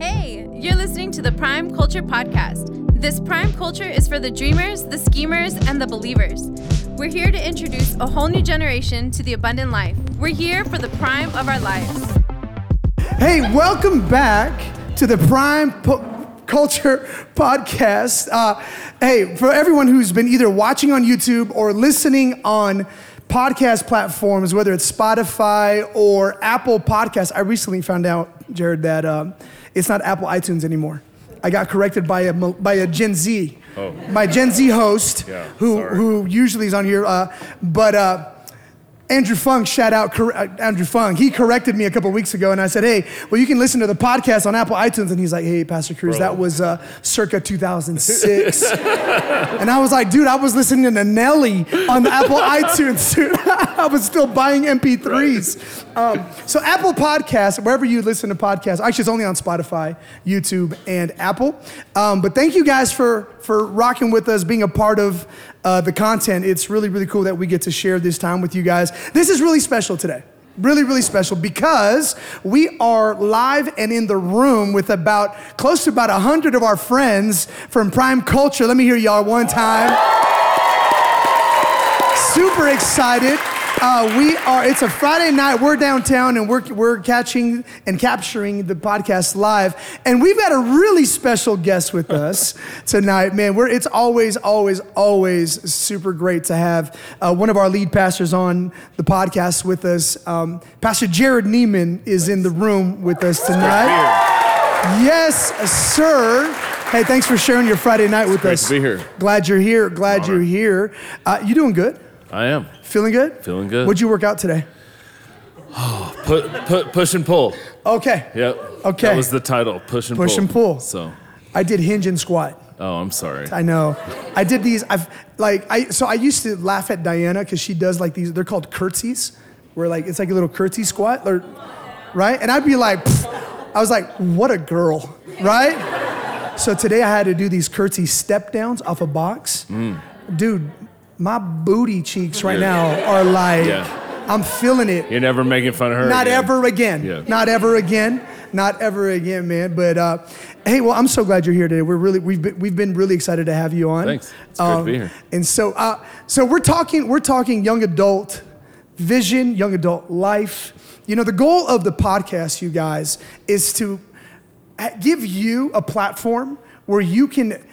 Hey, you're listening to the Prime Culture Podcast. This Prime Culture is for the dreamers, the schemers, and the believers. We're here to introduce a whole new generation to the abundant life. We're here for the prime of our lives. Hey, welcome back to the Prime po- Culture Podcast. Uh, hey, for everyone who's been either watching on YouTube or listening on podcast platforms, whether it's Spotify or Apple Podcasts, I recently found out, Jared, that um, it's not Apple iTunes anymore. I got corrected by a by a Gen Z, Oh. my Gen Z host, Yeah, who sorry. who usually is on here, uh, but. Uh, Andrew Funk, shout out cor- uh, Andrew Funk. He corrected me a couple weeks ago, and I said, "Hey, well, you can listen to the podcast on Apple iTunes." And he's like, "Hey, Pastor Cruz, Bro. that was uh, circa 2006." and I was like, "Dude, I was listening to Nelly on the Apple iTunes. Dude. I was still buying MP3s." Um, so Apple Podcasts, wherever you listen to podcasts, actually, it's only on Spotify, YouTube, and Apple. Um, but thank you guys for for rocking with us, being a part of uh, the content. It's really, really cool that we get to share this time with you guys. This is really special today. Really, really special because we are live and in the room with about close to about 100 of our friends from Prime Culture. Let me hear y'all one time. Super excited. Uh, we are, it's a Friday night. We're downtown and we're, we're catching and capturing the podcast live. And we've got a really special guest with us tonight, man. We're, it's always, always, always super great to have uh, one of our lead pastors on the podcast with us. Um, Pastor Jared Nieman is in the room with us tonight. Yes, sir. Hey, thanks for sharing your Friday night with great us. to be here. Glad you're here. Glad Honor. you're here. Uh, you doing good? I am. Feeling good? Feeling good. What'd you work out today? Put, put, push and pull. Okay. Yep. Okay. That was the title. Push and Push pull. and pull. So, I did hinge and squat. oh, I'm sorry. I know. I did these. I've like I so I used to laugh at Diana because she does like these. They're called curtsies, where like it's like a little curtsy squat, or right? And I'd be like, pfft. I was like, what a girl, right? So today I had to do these curtsy step downs off a box. Mm. Dude, my booty cheeks right now are like, Yeah. I'm feeling it. You're never making fun of her. Not again. ever again. Yeah. Not ever again. Not ever again, man. But uh, hey, well, I'm so glad you're here today. We're really we've been, we've been really excited to have you on. Um, Thanks. It's great to be here. And so uh, so we're talking we're talking young adult vision, young adult life. You know, the goal of the podcast, you guys, is to give you a platform where you can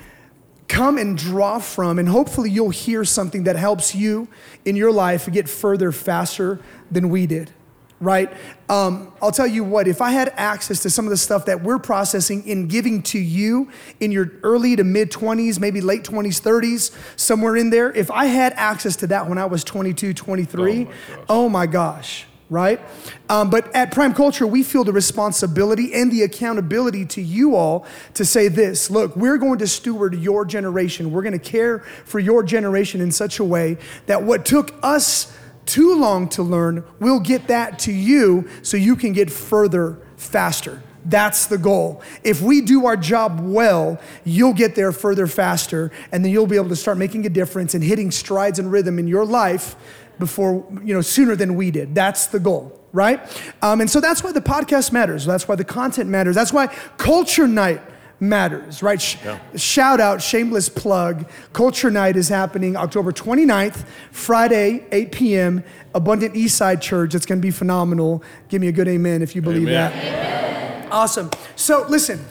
come and draw from, and hopefully you'll hear something that helps you in your life get further faster than we did, right? Um, I'll tell you what, if I had access to some of the stuff that we're processing in giving to you in your early to mid 20s, maybe late 20s, 30s, somewhere in there, if I had access to that when I was 22, 23, oh my gosh right? Um, but at Prime Culture, we feel the responsibility and the accountability to you all to say this look, we're going to steward your generation. We're going to care for your generation in such a way that what took us too long to learn, we'll get that to you so you can get further faster. That's the goal. If we do our job well, you'll get there further faster, and then you'll be able to start making a difference and hitting strides and rhythm in your life before, you know, sooner than we did. That's the goal, right? Um, and so that's why the podcast matters. That's why the content matters. That's why Culture Night matters, right? Sh- Shout out, shameless plug. Culture Night is happening October 29th, Friday, 8 p.m., Abundant Eastside Church. It's going to be phenomenal. Give me a good amen if you believe Amen. that. Awesome. So listen,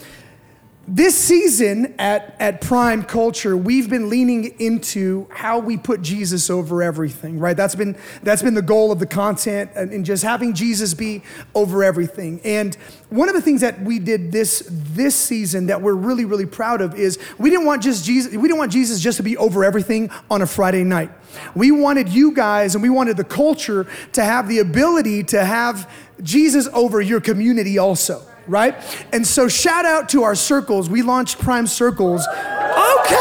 this season at, at Prime Culture, we've been leaning into how we put Jesus over everything, right? That's been, that's been the goal of the content and, and just having Jesus be over everything. And one of the things that we did this, this season that we're really, really proud of is we didn't want just Jesus, we didn't want Jesus just to be over everything on a Friday night. We wanted you guys and we wanted the culture to have the ability to have Jesus over your community also right? And so shout out to our circles. We launched Prime Circles. Okay.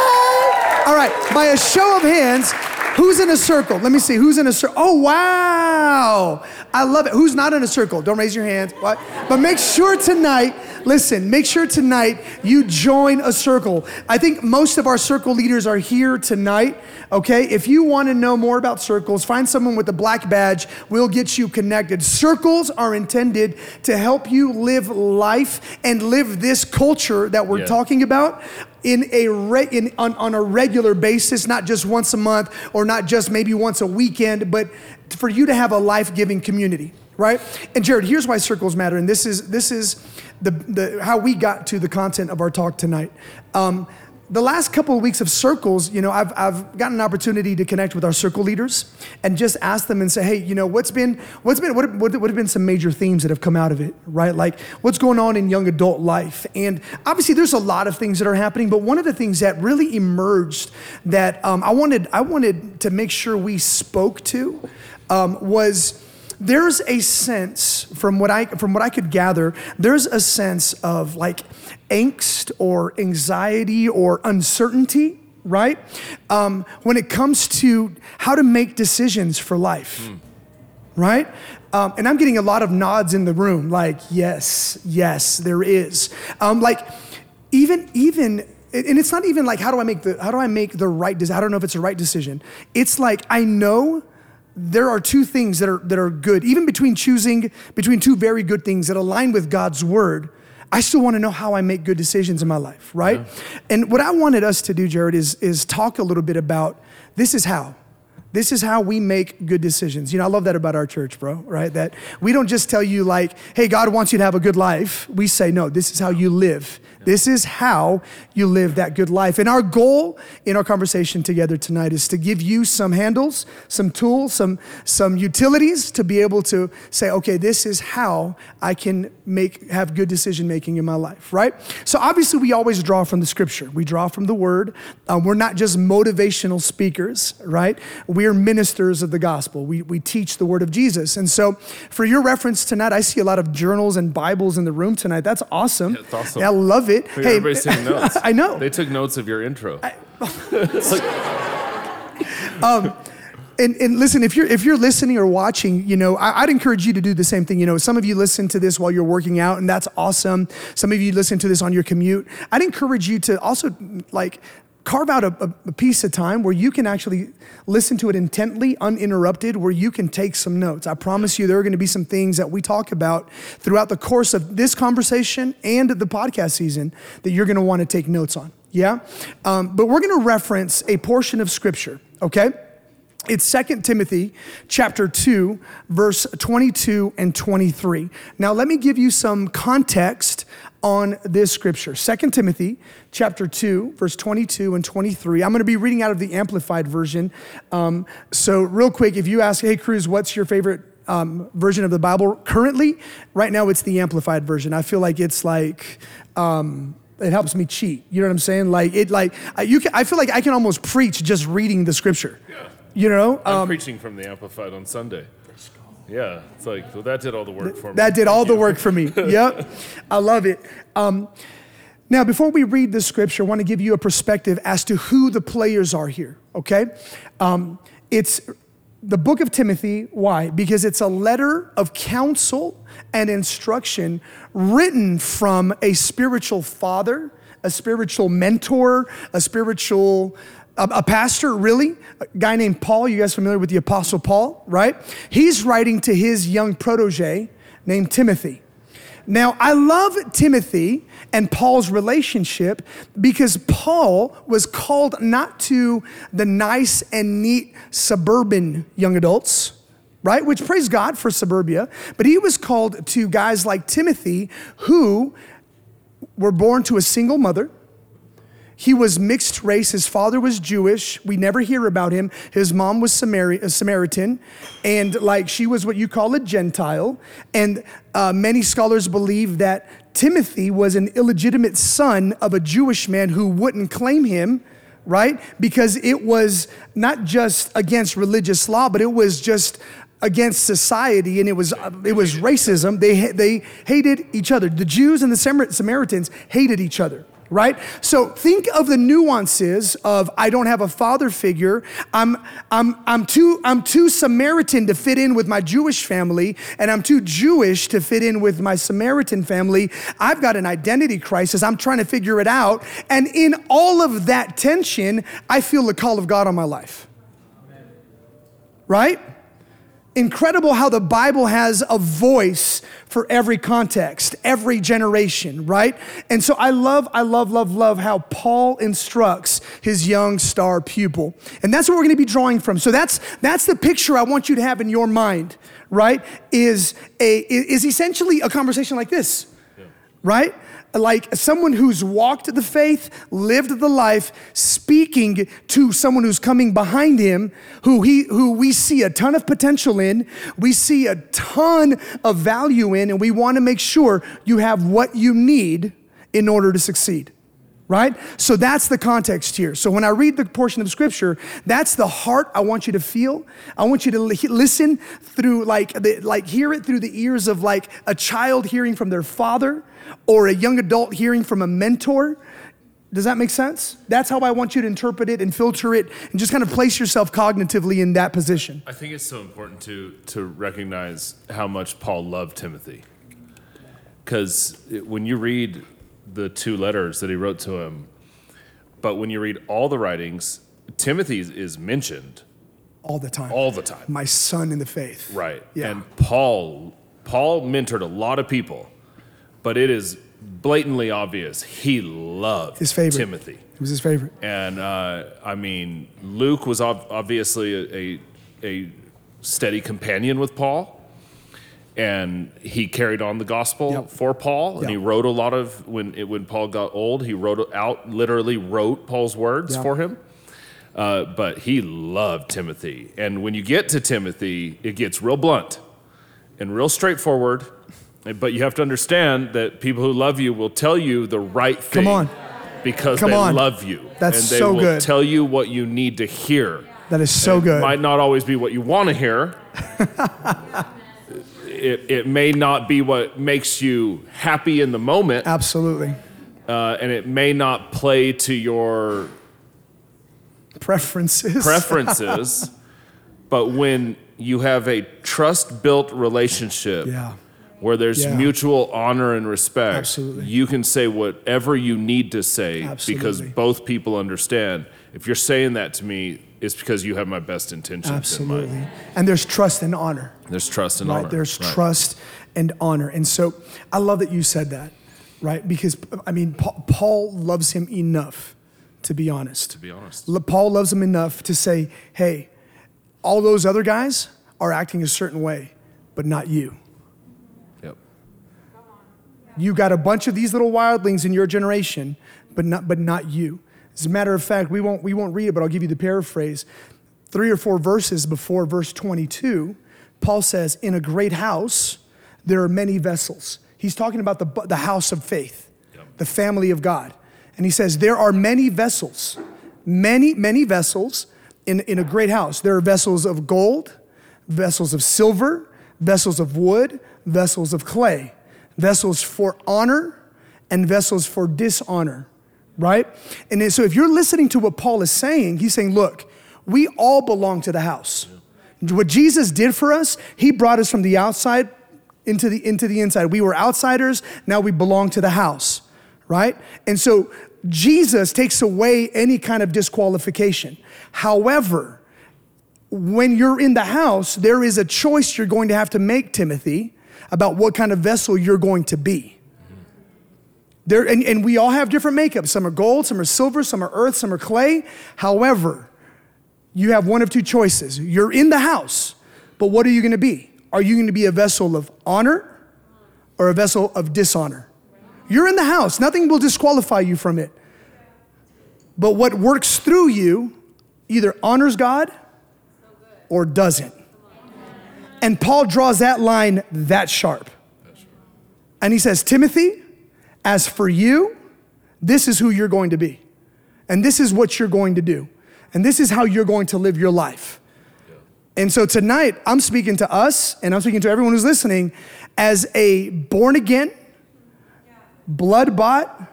All right. By a show of hands, Who's in a circle? Let me see. Who's in a circle? Oh, wow. I love it. Who's not in a circle? Don't raise your hands. What? But make sure tonight, listen, make sure tonight you join a circle. I think most of our circle leaders are here tonight. Okay. If you want to know more about circles, find someone with a black badge. We'll get you connected. Circles are intended to help you live life and live this culture that we're yeah. talking about in a re- in, on, on a regular basis, not just once a month or not just maybe once a weekend, but for you to have a life-giving community, right? And Jared, here's why circles matter, and this is this is the, the how we got to the content of our talk tonight. Um, the last couple of weeks of circles, you know, I've, I've gotten an opportunity to connect with our circle leaders and just ask them and say, hey, you know, what's been, what's been, what, what, what have been some major themes that have come out of it, right? Like what's going on in young adult life? And obviously there's a lot of things that are happening, but one of the things that really emerged that um, I wanted, I wanted to make sure we spoke to um, was, there's a sense from what I from what I could gather, there's a sense of like angst or anxiety or uncertainty, right? Um, when it comes to how to make decisions for life, mm. right? Um, and I'm getting a lot of nods in the room, like yes, yes, there is. Um, like even even and it's not even like how do I make the how do I make the right decision? I don't know if it's the right decision. It's like I know there are two things that are, that are good, even between choosing between two very good things that align with God's word. I still want to know how I make good decisions in my life, right? Yeah. And what I wanted us to do, Jared, is, is talk a little bit about this is how. This is how we make good decisions. You know, I love that about our church, bro, right? That we don't just tell you, like, hey, God wants you to have a good life. We say, no, this is how you live. This is how you live that good life. And our goal in our conversation together tonight is to give you some handles, some tools, some, some utilities to be able to say, okay, this is how I can make have good decision making in my life, right? So obviously we always draw from the scripture. We draw from the word. Um, we're not just motivational speakers, right? We're ministers of the gospel. We, we teach the word of Jesus. And so for your reference tonight, I see a lot of journals and Bibles in the room tonight. That's awesome. Yeah, awesome. I love it it. Hey, everybody's taking notes. I know. They took notes of your intro. I, um, and, and, listen, if you're if you're listening or watching, you know, I, would encourage you to do the same thing. You know, some of you listen to this while you're working out, and that's awesome. Some of you listen to this on your commute. I'd encourage you to also like carve out a, a, piece of time where you can actually listen to it intently, uninterrupted, where you can take some notes. I promise you, there are going to be some things that we talk about throughout the course of this conversation and the podcast season that you're going to want to take notes on. Yeah? Um, but we're going to reference a portion of scripture, okay? It's 2 Timothy chapter 2 verse 22 and 23. Now let me give you some context on this scripture. 2 Timothy chapter 2, verse 22 and 23. I'm going to be reading out of the Amplified version. Um, so, real quick, if you ask, hey, Cruz, what's your favorite um, version of the Bible currently? Right now, it's the Amplified version. I feel like it's like, um, it helps me cheat. You know what I'm saying? Like it, like you can. I feel like I can almost preach just reading the scripture. Yeah. You know, I'm um, preaching from the Amplified on Sunday. Yeah, it's like, well, that did all the work for me. That did all the work for me. yep, I love it. Um, now, before we read the scripture, I want to give you a perspective as to who the players are here, okay? Um, it's the book of Timothy. Why? Because it's a letter of counsel and instruction written from a spiritual father, a spiritual mentor, a spiritual a, pastor, really, a guy named Paul. You guys familiar with the Apostle Paul, right? He's writing to his young protege named Timothy. Now, I love Timothy and Paul's relationship because Paul was called not to the nice and neat suburban young adults, right? Which praise God for suburbia, but he was called to guys like Timothy who were born to a single mother he was mixed race. His father was Jewish. We never hear about him. His mom was Samari- a Samaritan, and like she was what you call a Gentile. And uh, many scholars believe that Timothy was an illegitimate son of a Jewish man who wouldn't claim him, right? Because it was not just against religious law, but it was just against society and it was it was racism they they hated each other the Jews and the Samaritans hated each other right? So think of the nuances of I don't have a father figure. I'm I'm I'm too I'm too Samaritan to fit in with my Jewish family, and I'm too Jewish to fit in with my Samaritan family. I've got an identity crisis. I'm trying to figure it out, and in all of that tension, I feel the call of God on my life. Right? Incredible how the Bible has a voice for every context, every generation, right? And so I love, I love, love, love how Paul instructs his young star pupil. And that's what we're gonna be drawing from. So that's that's the picture I want you to have in your mind, right? Is a is essentially a conversation like this. Yeah. Right? Like someone who's walked the faith, lived the life, speaking to someone who's coming behind him, who he who we see a ton of potential in, we see a ton of value in, and we want to make sure you have what you need in order to succeed. Right? So that's the context here. So when I read the portion of scripture, that's the heart I want you to feel. I want you to listen through like the, like hear it through the ears of like a child hearing from their father or a young adult hearing from a mentor. Does that make sense? That's how I want you to interpret it and filter it and just kind of place yourself cognitively in that position. I think it's so important to, to recognize how much Paul loved Timothy. Because when you read the two letters that he wrote to him, but when you read all the writings, Timothy is mentioned all the time. All the time. My son in the faith. Right. Yeah. And Paul Paul mentored a lot of people but it is blatantly obvious he loved his favorite. Timothy. It was his favorite. And uh, I mean, Luke was obviously a, a, a, steady companion with Paul. And he carried on the gospel yep. for Paul, and yep. he wrote a lot of when it, when Paul got old. He wrote out, literally wrote Paul's words yep. for him. Uh, but he loved Timothy, and when you get to Timothy, it gets real blunt and real straightforward but you have to understand that people who love you will tell you the right thing. Come on. Because Come they on. love you. That's and they so will good. tell you what you need to hear. That is so it good. Might not always be what you want to hear. it, it may not be what makes you happy in the moment. Absolutely. Uh, and it may not play to your preferences. preferences. but when you have a trust built relationship yeah where there's yeah. mutual honor and respect, Absolutely. you can say whatever you need to say Absolutely. because both people understand. If you're saying that to me, it's because you have my best intentions Absolutely. And there's trust and honor. There's trust and right? honor. There's right. trust and honor. And so I love that you said that, right? Because, I mean, Paul loves him enough, to be honest. To be honest. Paul loves him enough to say, hey, all those other guys are acting a certain way, but not you. You got a bunch of these little wildlings in your generation, but not, but not you. As a matter of fact, we won't, we won't read it, but I'll give you the paraphrase. Three or four verses before verse 22, Paul says, In a great house, there are many vessels. He's talking about the, the house of faith, yep. the family of God. And he says, There are many vessels, many, many vessels in, in a great house. There are vessels of gold, vessels of silver, vessels of wood, vessels of clay vessels for honor and vessels for dishonor, right? And so if you're listening to what Paul is saying, he's saying, look, we all belong to the house. What Jesus did for us, he brought us from the outside into the into the inside. We were outsiders, now we belong to the house, right? And so Jesus takes away any kind of disqualification. However, when you're in the house, there is a choice you're going to have to make, Timothy, about what kind of vessel you're going to be. There, and, and we all have different makeups. Some are gold, some are silver, some are earth, some are clay. However, you have one of two choices. You're in the house, but what are you going to be? Are you going to be a vessel of honor or a vessel of dishonor? You're in the house, nothing will disqualify you from it. But what works through you either honors God or doesn't. And Paul draws that line that sharp. And he says, Timothy, as for you, this is who you're going to be. And this is what you're going to do. And this is how you're going to live your life. And so tonight, I'm speaking to us and I'm speaking to everyone who's listening as a born again, blood bought,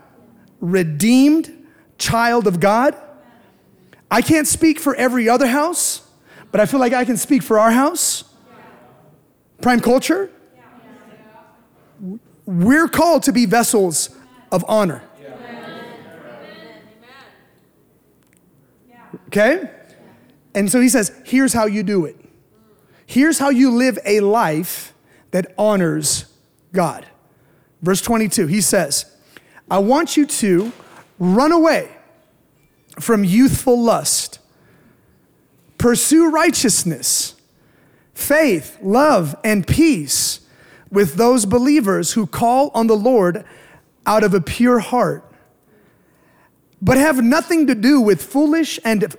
redeemed child of God. I can't speak for every other house, but I feel like I can speak for our house. Prime culture. We're called to be vessels of honor. Okay? And so he says, here's how you do it. Here's how you live a life that honors God. Verse 22, he says, I want you to run away from youthful lust, pursue righteousness, faith, love, and peace with those believers who call on the Lord out of a pure heart, but have nothing to do with foolish and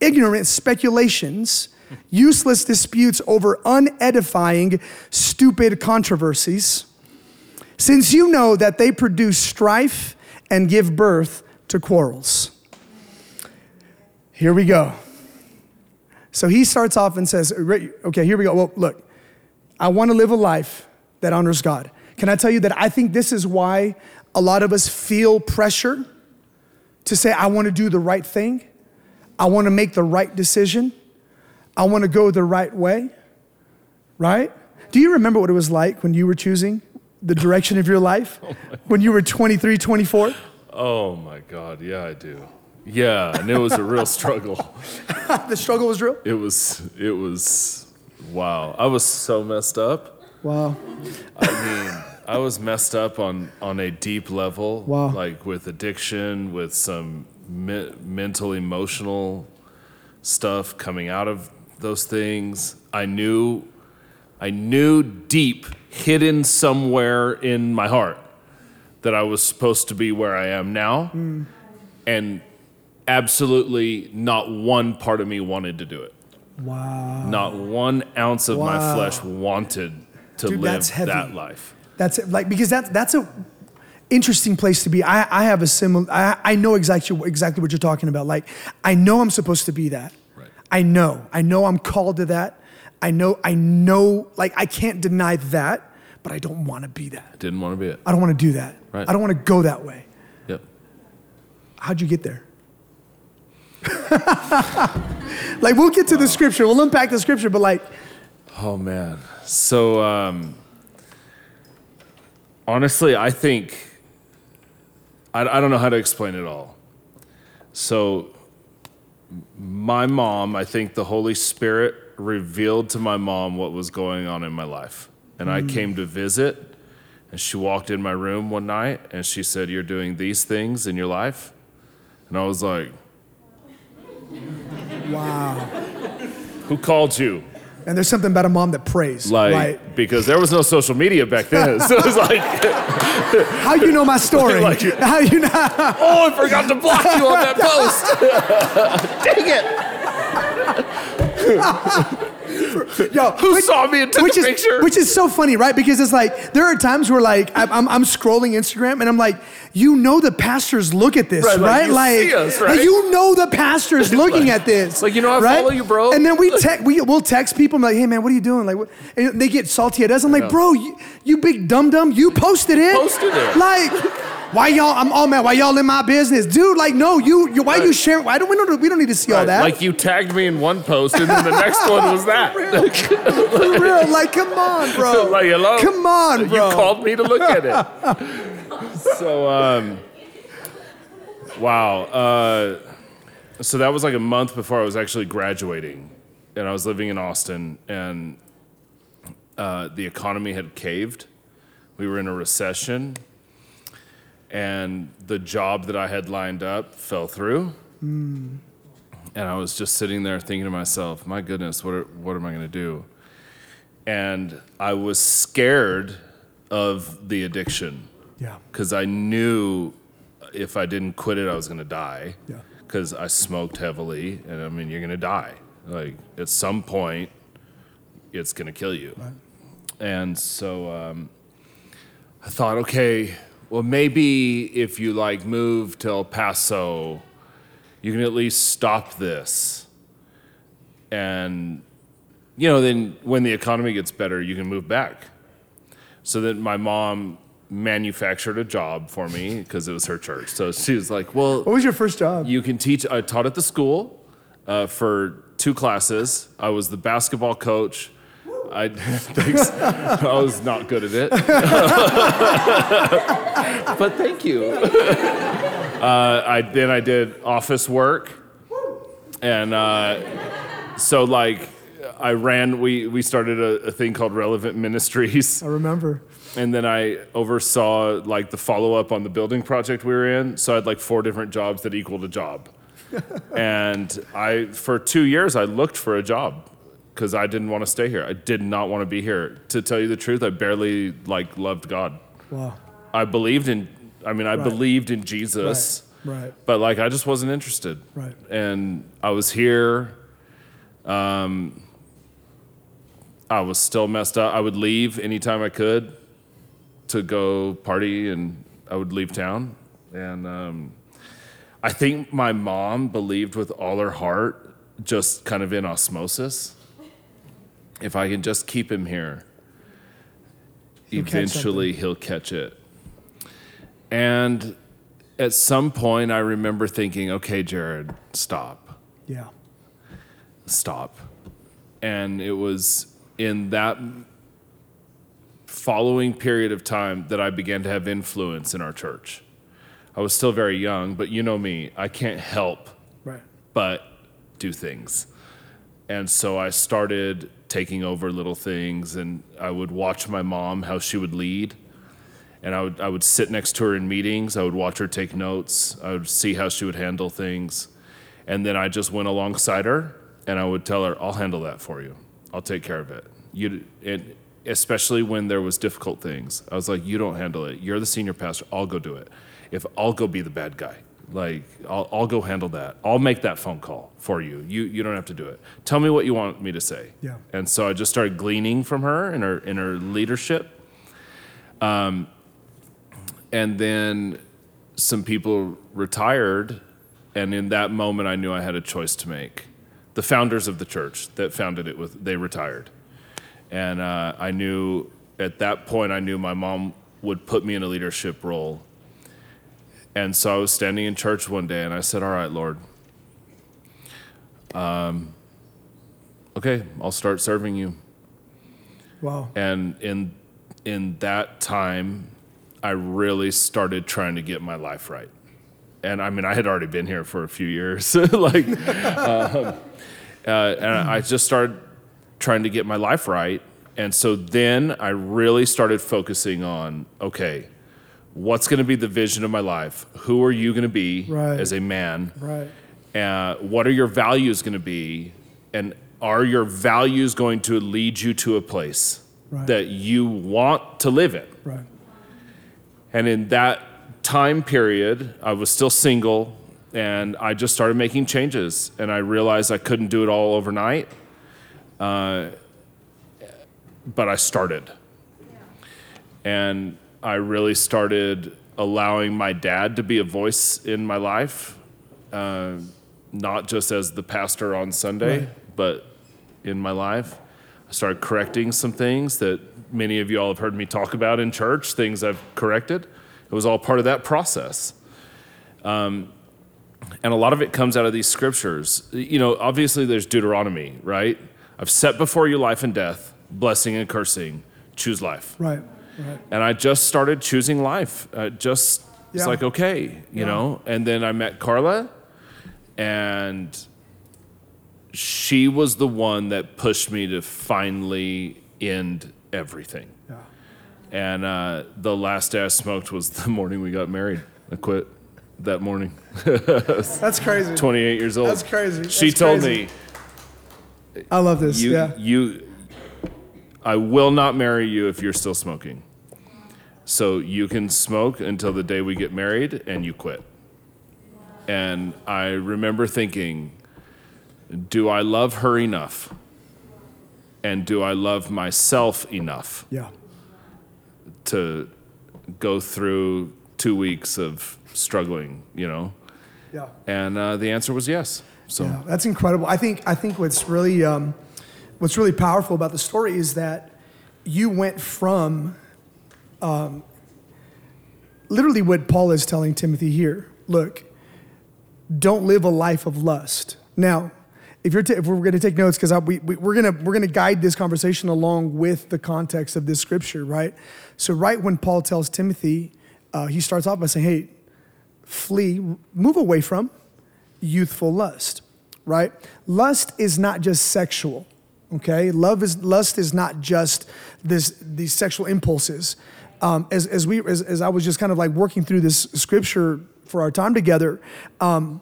ignorant speculations, useless disputes over unedifying, stupid controversies, since you know that they produce strife and give birth to quarrels. Here we go. So he starts off and says, Okay, here we go. Well, look, I want to live a life that honors God. Can I tell you that I think this is why a lot of us feel pressure to say, I want to do the right thing, I want to make the right decision, I want to go the right way, right? Do you remember what it was like when you were choosing the direction of your life oh when you were 23, 24? Oh my God, yeah, I do. Yeah, and it was a real struggle. the struggle was real? It was, it was, wow. I was so messed up. Wow. I mean, I was messed up on, on a deep level. Wow. Like with addiction, with some me- mental, emotional stuff coming out of those things. I knew, I knew deep, hidden somewhere in my heart, that I was supposed to be where I am now. Mm. And absolutely not one part of me wanted to do it. Wow. Not one ounce of wow. my flesh wanted to Dude, live that life. That's it. like because that's that's a interesting place to be. I, I have a similar I, I know exactly exactly what you're talking about. Like I know I'm supposed to be that. Right. I know. I know I'm called to that. I know I know like I can't deny that, but I don't want to be that. I Didn't want to be it. I don't want to do that. Right. I don't want to go that way. Yep. How'd you get there? like we'll get to wow. the scripture, we'll unpack the scripture, but like, oh man. So um, honestly, I think I, I don't know how to explain it all. So my mom, I think the Holy Spirit revealed to my mom what was going on in my life, and mm. I came to visit. And she walked in my room one night and she said, You're doing these things in your life? And I was like, Wow. Who called you? And there's something about a mom that prays, like, right? Because there was no social media back then, so it was like, how you know my story? like, how you know? oh, I forgot to block you on that post. Dang it! Yo, who which, saw me and took which a is, picture? Which is so funny, right? Because it's like there are times where like I'm, I'm, I'm scrolling Instagram and I'm like, you know, the pastors look at this, right? Like. You, like, us, right? like, you know, the pastors looking like, at this. Like you know, I right? follow you, bro. And then we te- we will text people I'm like, hey man, what are you doing? Like, what? and they get salty at us. I'm like, bro, you, you big dum dum, you posted it. Posted it. Like. Why y'all? I'm all mad. Why y'all in my business, dude? Like, no, you. you why right. you sharing? Why don't we don't we don't need to see right. all that? Like you tagged me in one post, and then the next one was that. For real, like, come on, bro. like, hello. Come on, bro. You called me to look at it. so, um, wow. Uh, so that was like a month before I was actually graduating, and I was living in Austin, and uh, the economy had caved. We were in a recession and the job that I had lined up fell through. Mm. And I was just sitting there thinking to myself, my goodness, what, are, what am I going to do? And I was scared of the addiction. Yeah. Because I knew if I didn't quit it, I was going to die. Yeah. Because I smoked heavily, and I mean, you're going to die. Like, at some point, it's going to kill you. Right. And so um, I thought, okay, well, maybe if you like move to El Paso, you can at least stop this. And, you know, then when the economy gets better, you can move back. So that my mom manufactured a job for me because it was her church. So she was like, "Well, What was your first job? you can teach." I taught at the school uh, for two classes. I was the basketball coach. I thanks. I was not good at it, but thank you. Uh, I then I did office work, and uh, so like I ran. We we started a, a thing called Relevant Ministries I remember. and then I oversaw like the follow up on the building project we were in. So I had like four different jobs that equaled a job. and I, for two years, I looked for a job because I didn't want to stay here. I did not want to be here. To tell you the truth, I barely like loved God. Wow. I believed in, I mean, I Right. believed in Jesus, Right. Right. but like I just wasn't interested. Right. And I was here. Um, I was still messed up. I would leave anytime I could to go party, and I would leave town. And um, I think my mom believed with all her heart, just kind of in osmosis, if I can just keep him here, He'll catch eventually he'll catch it. And at some point, I remember thinking, okay, Jared, stop Yeah. stop. And it was in that following period of time that I began to have influence in our church. I was still very young, but you know me, I can't help Right. but do things. And so I started taking over little things and I would watch my mom how she would lead. And I would I would sit next to her in meetings. I would watch her take notes. I would see how she would handle things. And then I just went alongside her and I would tell her, "I'll handle that for you. I'll take care of it." You and especially when there was difficult things. I was like, "You don't handle it. You're the senior pastor. I'll go do it. If I'll go be the bad guy. Like I'll, I'll go handle that. I'll make that phone call for you. You you don't have to do it. Tell me what you want me to say." Yeah. And so I just started gleaning from her in her in her leadership. Um, and then some people retired, and in that moment, I knew I had a choice to make. The founders of the church that founded it with they retired, and uh, I knew at that point I knew my mom would put me in a leadership role. And so I was standing in church one day, and I said, "All right, Lord, um, okay, I'll start serving you." Wow. and in in that time i really started trying to get my life right and i mean i had already been here for a few years like um, uh, and i just started trying to get my life right and so then i really started focusing on okay what's going to be the vision of my life who are you going to be Right. as a man Right. uh, what are your values going to be and are your values going to lead you to a place Right. that you want to live in Right. and in that time period i was still single and i just started making changes and i realized i couldn't do it all overnight uh, but i started and i really started allowing my dad to be a voice in my life uh, not just as the pastor on sunday Right. but in my life I started correcting some things that many of you all have heard me talk about in church, things I've corrected. It was all part of that process. Um, and a lot of it comes out of these scriptures. You know, obviously there's Deuteronomy, right? I've set before you life and death, blessing and cursing. Choose life. Right. Right. And I just started choosing life. Uh, just, it's like, okay, you Yeah. know? And then I met Carla, and she was the one that pushed me to finally end everything. Yeah. And uh, the last day I smoked was the morning we got married. I quit that morning. That's crazy. 28 years old. That's crazy. She That's told crazy. me, I love this. you, yeah. you, I will not marry you if you're still smoking. So you can smoke until the day we get married and you quit. And I remember thinking, do I love her enough? And do I love myself enough Yeah. to go through two weeks of struggling, you know? Yeah. And uh, the answer was yes. So Yeah, that's incredible. I think I think what's really um, what's really powerful about the story is that you went from um, literally what Paul is telling Timothy here. Look, don't live a life of lust. Now, if, you're t- if we're going to take notes, because we, we, we're going we're gonna guide this conversation along with the context of this scripture, right? So, right when Paul tells Timothy, uh, he starts off by saying, hey, flee, move away from youthful lust, right? Lust is not just sexual, okay? Love is, lust is not just this, these sexual impulses. Um, as, as, we, as, as I was just kind of like working through this scripture for our time together, um,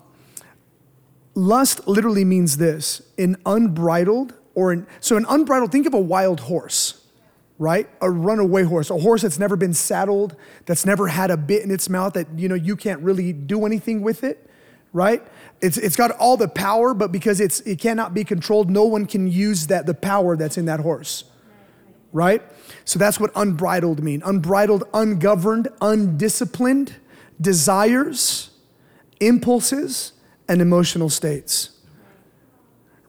lust literally means this an unbridled or an, so an unbridled, think of a wild horse, right? A runaway horse, a horse that's never been saddled, that's never had a bit in its mouth that, you know, you can't really do anything with it, right? It's, it's got all the power, but because it's, it cannot be controlled, no one can use that, the power that's in that horse, right? So that's what unbridled mean. Unbridled, ungoverned, undisciplined desires, impulses, and emotional states.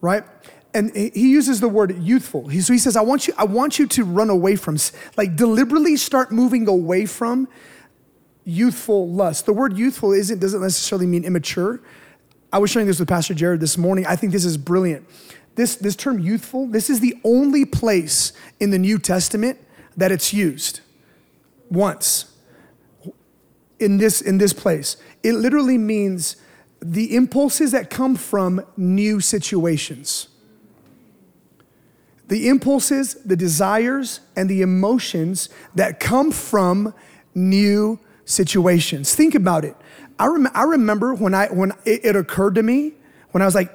Right? And he uses the word youthful. He, so he says, I want, you, I want you to run away from, like deliberately start moving away from youthful lust. The word youthful isn't, doesn't necessarily mean immature. I was sharing this with Pastor Jared this morning. I think this is brilliant. This, this term youthful, this is the only place in the New Testament that it's used once in this, in this place. It literally means the impulses that come from new situations. The impulses, the desires, and the emotions that come from new situations. Think about it. I, rem- I remember when, I, when it, it occurred to me, when I was like,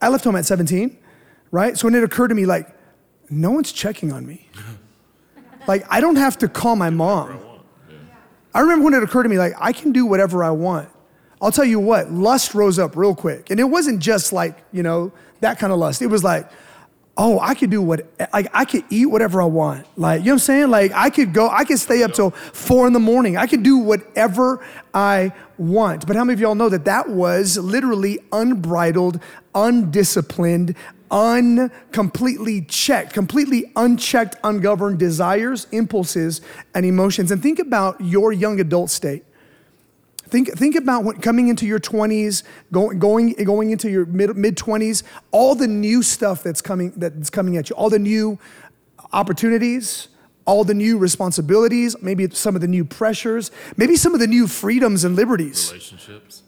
I left home at 17, right? So when it occurred to me, like, no one's checking on me. like, I don't have to call my mom. I remember when it occurred to me, like, I can do whatever I want. I'll tell you what, lust rose up real quick. And it wasn't just like, you know, that kind of lust. It was like, oh, I could do what, like, I could eat whatever I want. Like, you know what I'm saying? Like, I could go, I could stay up till four in the morning. I could do whatever I want. But how many of y'all know that that was literally unbridled, undisciplined, uncompletely checked, completely unchecked, ungoverned desires, impulses, and emotions? And think about your young adult state. Think, think about what, coming into your 20s, going, going, going into your mid, mid 20s, all the new stuff that's coming, that's coming at you, all the new opportunities, all the new responsibilities, maybe some of the new pressures, maybe some of the new freedoms and liberties. Relationships.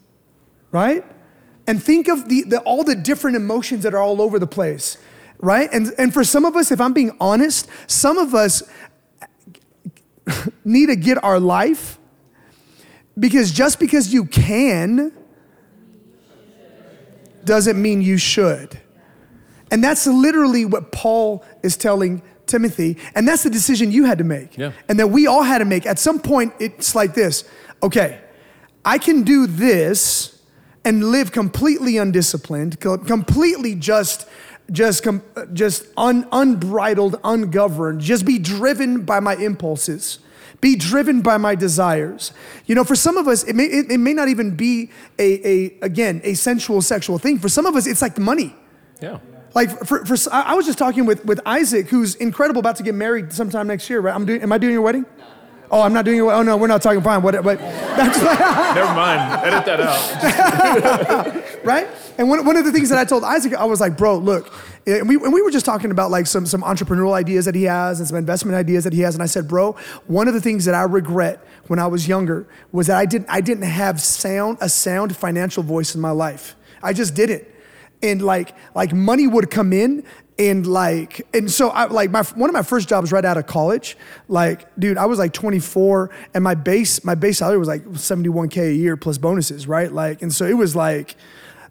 Right? And think of the, the, all the different emotions that are all over the place, right? And, and for some of us, if I'm being honest, some of us need to get our life because just because you can doesn't mean you should. And that's literally what Paul is telling Timothy. And that's the decision you had to make. Yeah. And that we all had to make. At some point, it's like this okay, I can do this and live completely undisciplined, completely just just just un, unbridled, ungoverned, just be driven by my impulses be driven by my desires. You know, for some of us, it may, it, it may not even be a, a, again, a sensual sexual thing. For some of us, it's like money. Yeah. Like for, for I was just talking with, with Isaac, who's incredible, about to get married sometime next year, right? I'm doing, am I doing your wedding? Oh, I'm not doing it. Oh no, we're not talking fine. What? But that's never mind. Edit that out. right? And one, one of the things that I told Isaac, I was like, bro, look, eh, and we, and we were just talking about like some, some entrepreneurial ideas that he has and some investment ideas that he has. And I said, bro, one of the things that I regret when I was younger was that I didn't, I didn't have sound, a sound financial voice in my life. I just didn't. And like, like money would come in and like and so I like my one of my first jobs right out of college like dude I was like 24 and my base my base salary was like 71k a year plus bonuses right like and so it was like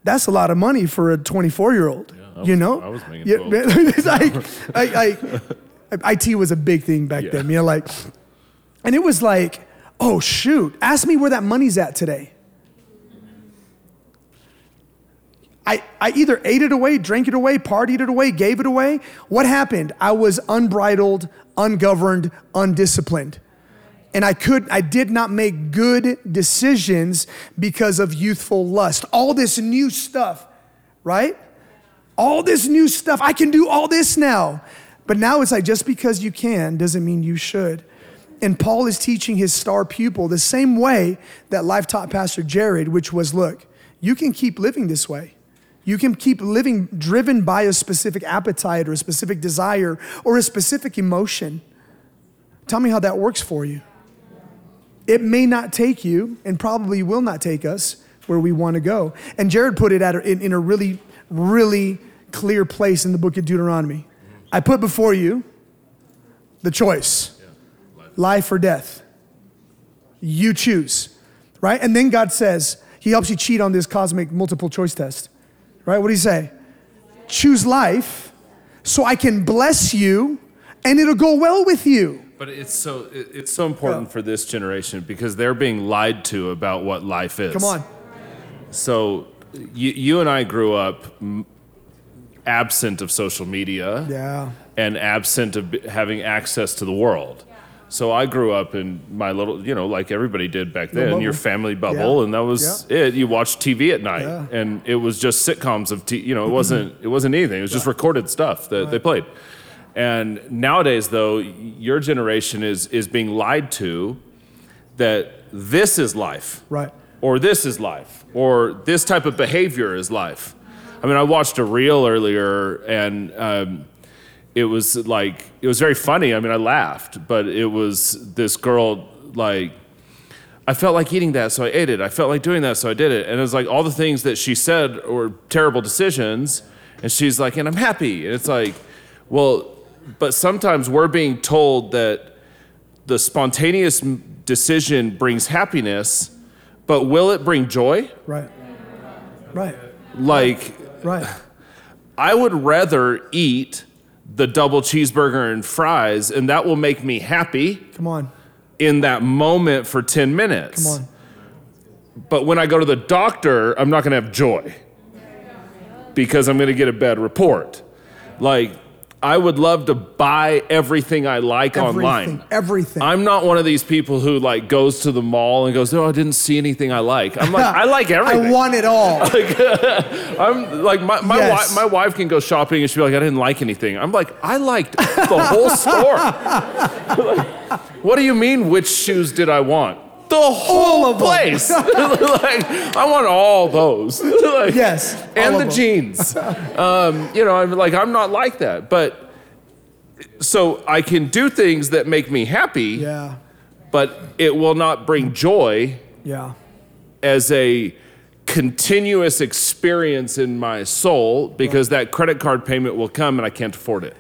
that's a lot of money for a 24 year old you know, I was making yeah, it's like, I, I, IT was a big thing back yeah. then. You know, like, and it was like, oh shoot, ask me where that money's at today. I, I either ate it away, drank it away, partied it away, gave it away. What happened? I was unbridled, ungoverned, undisciplined. And I could I did not make good decisions because of youthful lust. All this new stuff, right? all this new stuff. I can do all this now. But now it's like just because you can doesn't mean you should. And Paul is teaching his star pupil the same way that life taught Pastor Jared, which was look, you can keep living this way. You can keep living driven by a specific appetite or a specific desire or a specific emotion. Tell me how that works for you. It may not take you, and probably will not take us where we want to go. And Jared put it at in, in a really, really clear place in the book of Deuteronomy. I put before you the choice life or death. You choose, right? And then God says, He helps you cheat on this cosmic multiple choice test, right? What do you say? Choose life so I can bless you and it'll go well with you. But it's so it- it's so important for this generation because they're being lied to about what life is. Come on. So you, you and I grew up absent of social media Yeah. and absent of having access to the world. So I grew up in my little, you know, like everybody did back then, your family bubble, Yeah. and that was it. You watched TV at night, Yeah. and it was just sitcoms of, t- you know, it wasn't it wasn't anything. It was just recorded stuff that they played. And nowadays, though, your generation is is being lied to that this is life Right. or this is life, or this type of behavior is life. I mean, I watched a reel earlier, and um, it was like it was very funny. I mean, I laughed, but it was this girl like. I felt like eating that, so I ate it. I felt like doing that, so I did it. And it was like all the things that she said were terrible decisions. And she's like, and I'm happy. And it's like, well, but sometimes we're being told that the spontaneous decision brings happiness, but will it bring joy? Right. Right. Like, Right. I would rather eat the double cheeseburger and fries, and that will make me happy Come on. in that moment for 10 minutes. Come on. But when I go to the doctor, I'm not going to have joy because I'm going to get a bad report. Like, I would love to buy everything I like Everything. online. Everything. I'm not one of these people who like goes to the mall and goes, "Oh, I didn't see anything I like." I'm like, I like everything. I want it all. like, I'm like my my, Yes. wi- my wife can go shopping and she'll be like, I didn't like anything. I'm like, I liked the whole store. Like, what do you mean? Which shoes did I want? The whole of place. like, I want all those. Like, Yes, and the them. jeans. um, you know, I'm like, I'm not like that, but so I can do things that make me happy, Yeah. but it will not bring joy Yeah. as a continuous experience in my soul because that credit card payment will come and I can't afford it.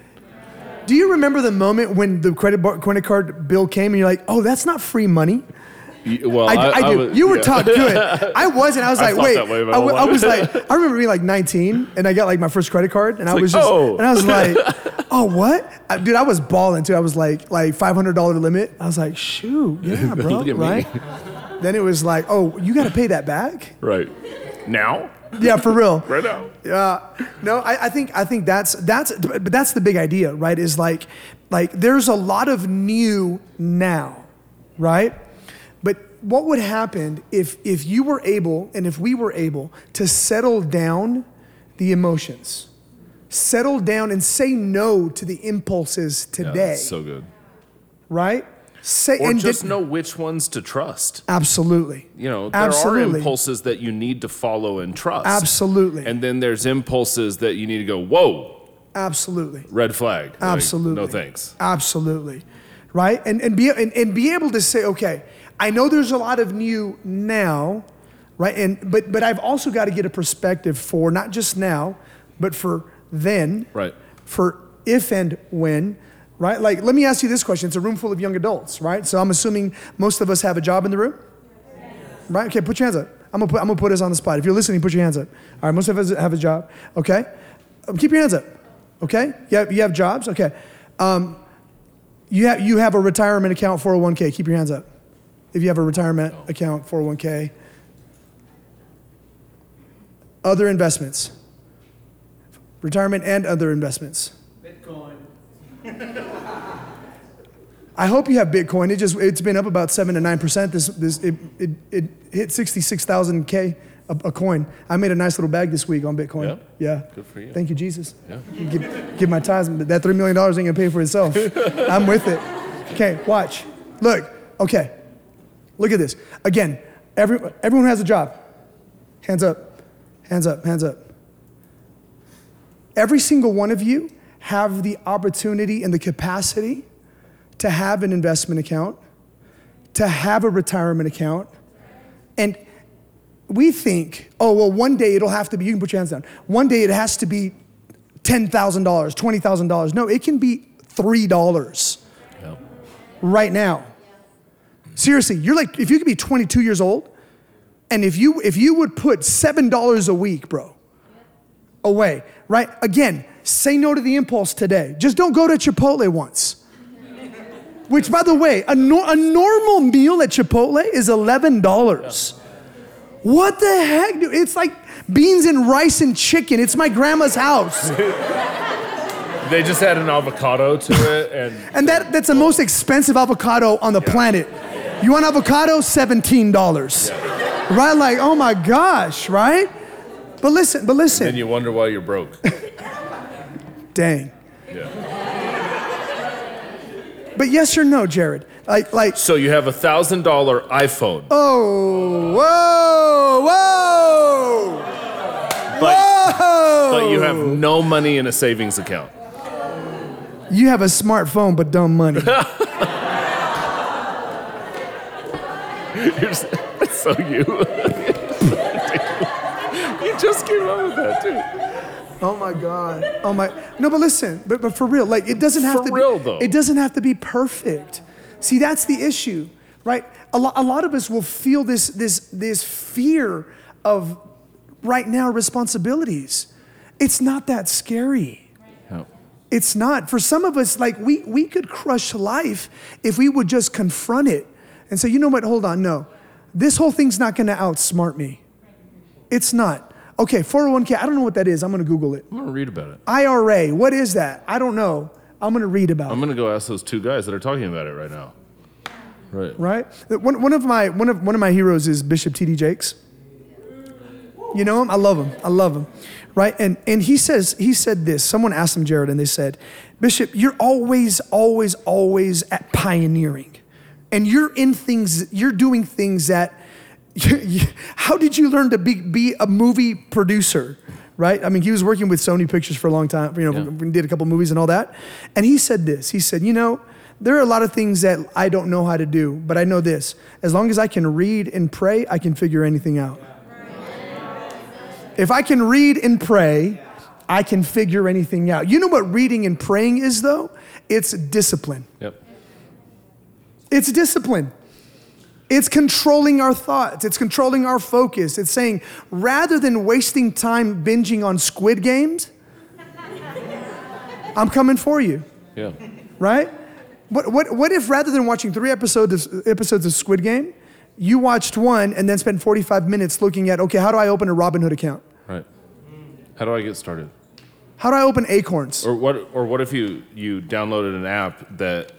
Do you remember the moment when the credit bar, credit card bill came and you're like, "Oh, that's not free money"? Y- Well, I, I, do. was- you were yeah. taught good. I wasn't. I was I like, wait. I, w- I was like, I remember being like 19 and I got like my first credit card and I like, was just, oh. and I was like, oh what, I- dude? I was balling too. I was like, like $500 limit. I was like, shoot, yeah, bro, Look at me. right? then it was like, oh, you got to pay that back. Right. Now? Yeah, for real. Right now. Yeah. No, I, I think I think that's that's but that's the big idea, right? Is like like there's a lot of new now, right? But what would happen if if you were able and if we were able to settle down the emotions, settle down and say no to the impulses Yeah, today, that's so good. right? Say Or and just di- know which ones to trust. absolutely. You know, there Absolutely. are impulses that you need to follow and trust. Absolutely. And then there's impulses that you need to go, whoa, Absolutely. red flag. Like, Absolutely. no thanks. Absolutely. Right? And, and, be, and, and be able to say, okay, I know there's a lot of new now, right? And, but, but I've also got to get a perspective for not just now, but for then, Right. for if and when, right? Like, let me ask you this question. It's a room full of young adults, right? So I'm assuming most of us have a job in the room? Right? Okay, put your hands up. I'm gonna put, I'm gonna put us on the spot. If you're listening, put your hands up. All right, most of us have a job. Okay? Um, keep your hands up. Okay? You have, you have jobs? Okay. Um, you, have, you have a retirement account, 401k. Keep your hands up. If you have a retirement account, 401k. Other investments. Retirement and other investments. Bitcoin. I hope you have Bitcoin. It just it's been up about seven to nine percent. This this it, it, it hit sixty six thousand k a, a coin. I made a nice little bag this week on Bitcoin. Yeah? Yeah. Good for you. Thank you, Jesus. Yeah. Give, give my tithes, but that three million dollars ain't gonna pay for itself. I'm with it. Okay, watch. Look, okay. Look at this. Again, every, everyone has a job. Hands up, hands up, hands up. Every single one of you have the opportunity and the capacity to have an investment account, to have a retirement account. And we think, oh, well, one day it'll have to be, you can put your hands down. One day it has to be $10,000, $20,000. No, it can be $3 Yep. right now. Seriously, you're like, if you could be 22 years old, and if you if you would put seven dollars a week, bro, away, right? Again, say no to the impulse today. Just don't go to Chipotle once. Which, by the way, a, nor- a normal meal at Chipotle is eleven dollars. What the heck? It's like beans and rice and chicken. It's my grandma's house, They just add an avocado to it, and and that that's the most expensive avocado on the planet. You want avocado? Seventeen dollars. Right? Like, oh my gosh, right? But listen, but listen. then you wonder why you're broke. Dang. Yeah. But yes or no, Jared? Like, like, So you have a thousand dollar iPhone, oh, whoa, whoa, but whoa. but you have no money in a savings account. You have a smartphone, but dumb money. You're s- That's so you. you just came up with that too. oh my God. Oh my. No, but listen, but, but for real, like, it doesn't have For to real, be. though. It doesn't have to be perfect. See, that's the issue, right? A lot, a lot of us will feel this, this, this fear of right now responsibilities. It's not that scary. It's not. For some of us, like we we could crush life if we would just confront it and say, you know what, hold on, no. This whole thing's not gonna outsmart me. It's not. Okay, 401k, I don't know what that is. I'm gonna Google it. I'm gonna read about it. IRA, what is that? I don't know. I'm gonna read about it. I'm it. gonna go ask those two guys that are talking about it right now. Right. Right? One, one of my one of one of my heroes is Bishop T.D. Jakes. You know him? I love him. I love him. Right? And and he says, he said this. Someone asked him, Jared, and they said, Bishop, you're always, always, always at pioneering. And you're in things, you're doing things that how did you learn to be, be a movie producer? Right? I mean, he was working with Sony Pictures for a long time, you know, Yeah. we did a couple movies and all that. And he said this. He said, you know, there are a lot of things that I don't know how to do, but I know this. As long as I can read and pray, I can figure anything out. If I can read and pray, I can figure anything out. You know what reading and praying is, though? It's discipline. Yep. It's discipline. It's controlling our thoughts. It's controlling our focus. It's saying, rather than wasting time binging on squid games, I'm coming for you, Yeah. right? What, what, what if rather than watching three episodes, episodes of Squid Game, you watched one and then spent 45 minutes looking at, okay, how do I open a Robinhood account? Right. How do I get started? How do I open Acorns? Or what? Or what if you you downloaded an app that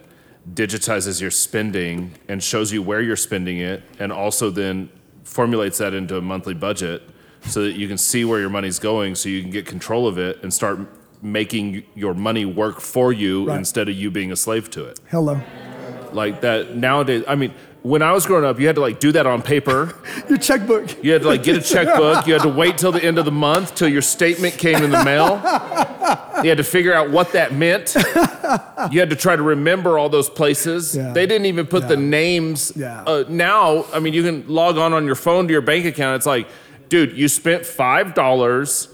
digitizes your spending and shows you where you're spending it, and also then formulates that into a monthly budget, so that you can see where your money's going, so you can get control of it and start making your money work for you Right. instead of you being a slave to it. Hello. Like that nowadays. I mean, when I was growing up, you had to like do that on paper. Your checkbook. You had to like get a checkbook. You had to wait till the end of the month till your statement came in the mail. You had to figure out what that meant. You had to try to remember all those places. Yeah. They didn't even put the names. Yeah. Uh, now, I mean, you can log on on your phone to your bank account. It's like, dude, you spent five dollars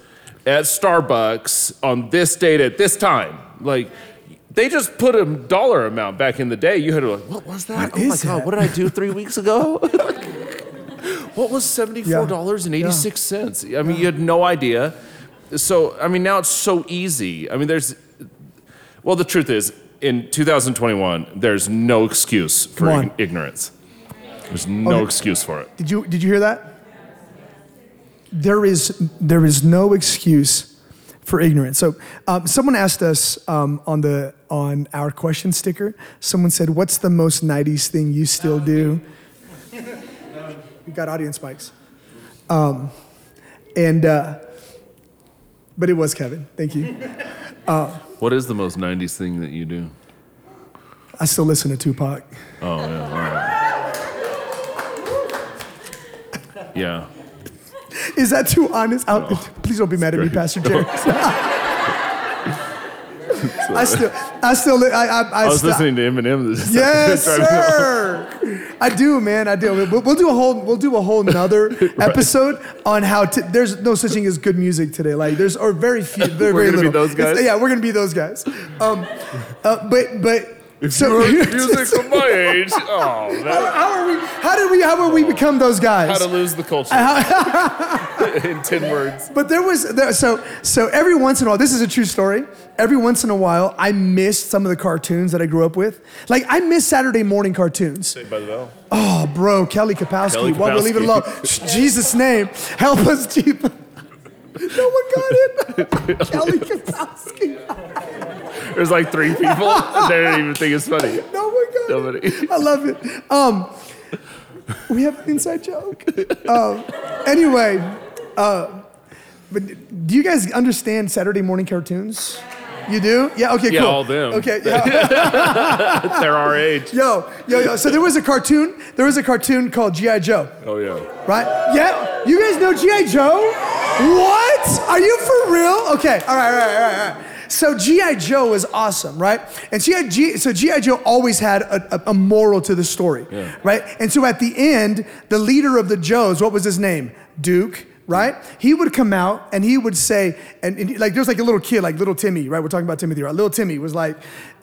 at Starbucks on this date at this time. Like. They just put a dollar amount back in the day. You had to like, what was that? What oh my is god, what did I do three weeks ago? What was seventy-four dollars and eighty-six cents? I mean, you had no idea. So, I mean, now it's so easy. I mean, there's, well, the truth is, in 2021, there's no excuse for ig- ignorance. There's no Okay. excuse for it. Did you did you hear that? There is there is no excuse for ignorance. So um, someone asked us um, on the on our question sticker. Someone said, "What's the most '90s thing you still do?" We got audience mics. Um, and uh, but it was Kevin. Thank you. What is the most 90s thing that you do? I still listen to Tupac. Oh yeah. All right. Yeah. Is that too honest? I'll- Please don't be mad at me. Pastor Jerry. I still, I still, I, I, I, I was still- listening to Eminem. this- Yes, sir. I do, man. I do. We'll, we'll do a whole. We'll do a whole nother episode on how to. There's no such thing as good music today. Like there's or very few. Very, We're very little. those guys? It's- yeah, we're gonna be those guys. Um, uh, but but. You heard music from my age. Oh, how, man. how are we? How did we? How will we become those guys? How to lose the culture in ten words. But there was there, so so every once in a while. This is a true story. Every once in a while, I missed some of the cartoons that I grew up with. Like I miss Saturday morning cartoons. Saved by the Bell. Oh, bro, Kelly Kapowski. Kelly Why we leave it Kapowski. alone? Jesus' name, help us, Jesus. No one got it. Kelly Kapowski. There's like three people. they didn't even think it's funny. No one got Nobody. it. I love it. Um, we have an inside joke. Um, anyway, uh, but do you guys understand Saturday morning cartoons? You do? Yeah. Okay. Yeah, cool. all them. Okay. Yeah. They're our age. yo, yo, yo. So there was a cartoon. There was a cartoon called GI Joe. Oh yeah. Right? Yeah. You guys know G.I. Joe? What? Are you for real? Okay. All right, all right, all right, all right. So G.I. Joe was awesome, right? And G.I. G, so G.I. Joe always had a, a, moral to the story, Yeah. right? And so at the end, the leader of the Joes, what was his name? Duke, right? He would come out and he would say, and, and like there's like a little kid, like little Timmy, right? We're talking about Timothy, right? Little Timmy was like,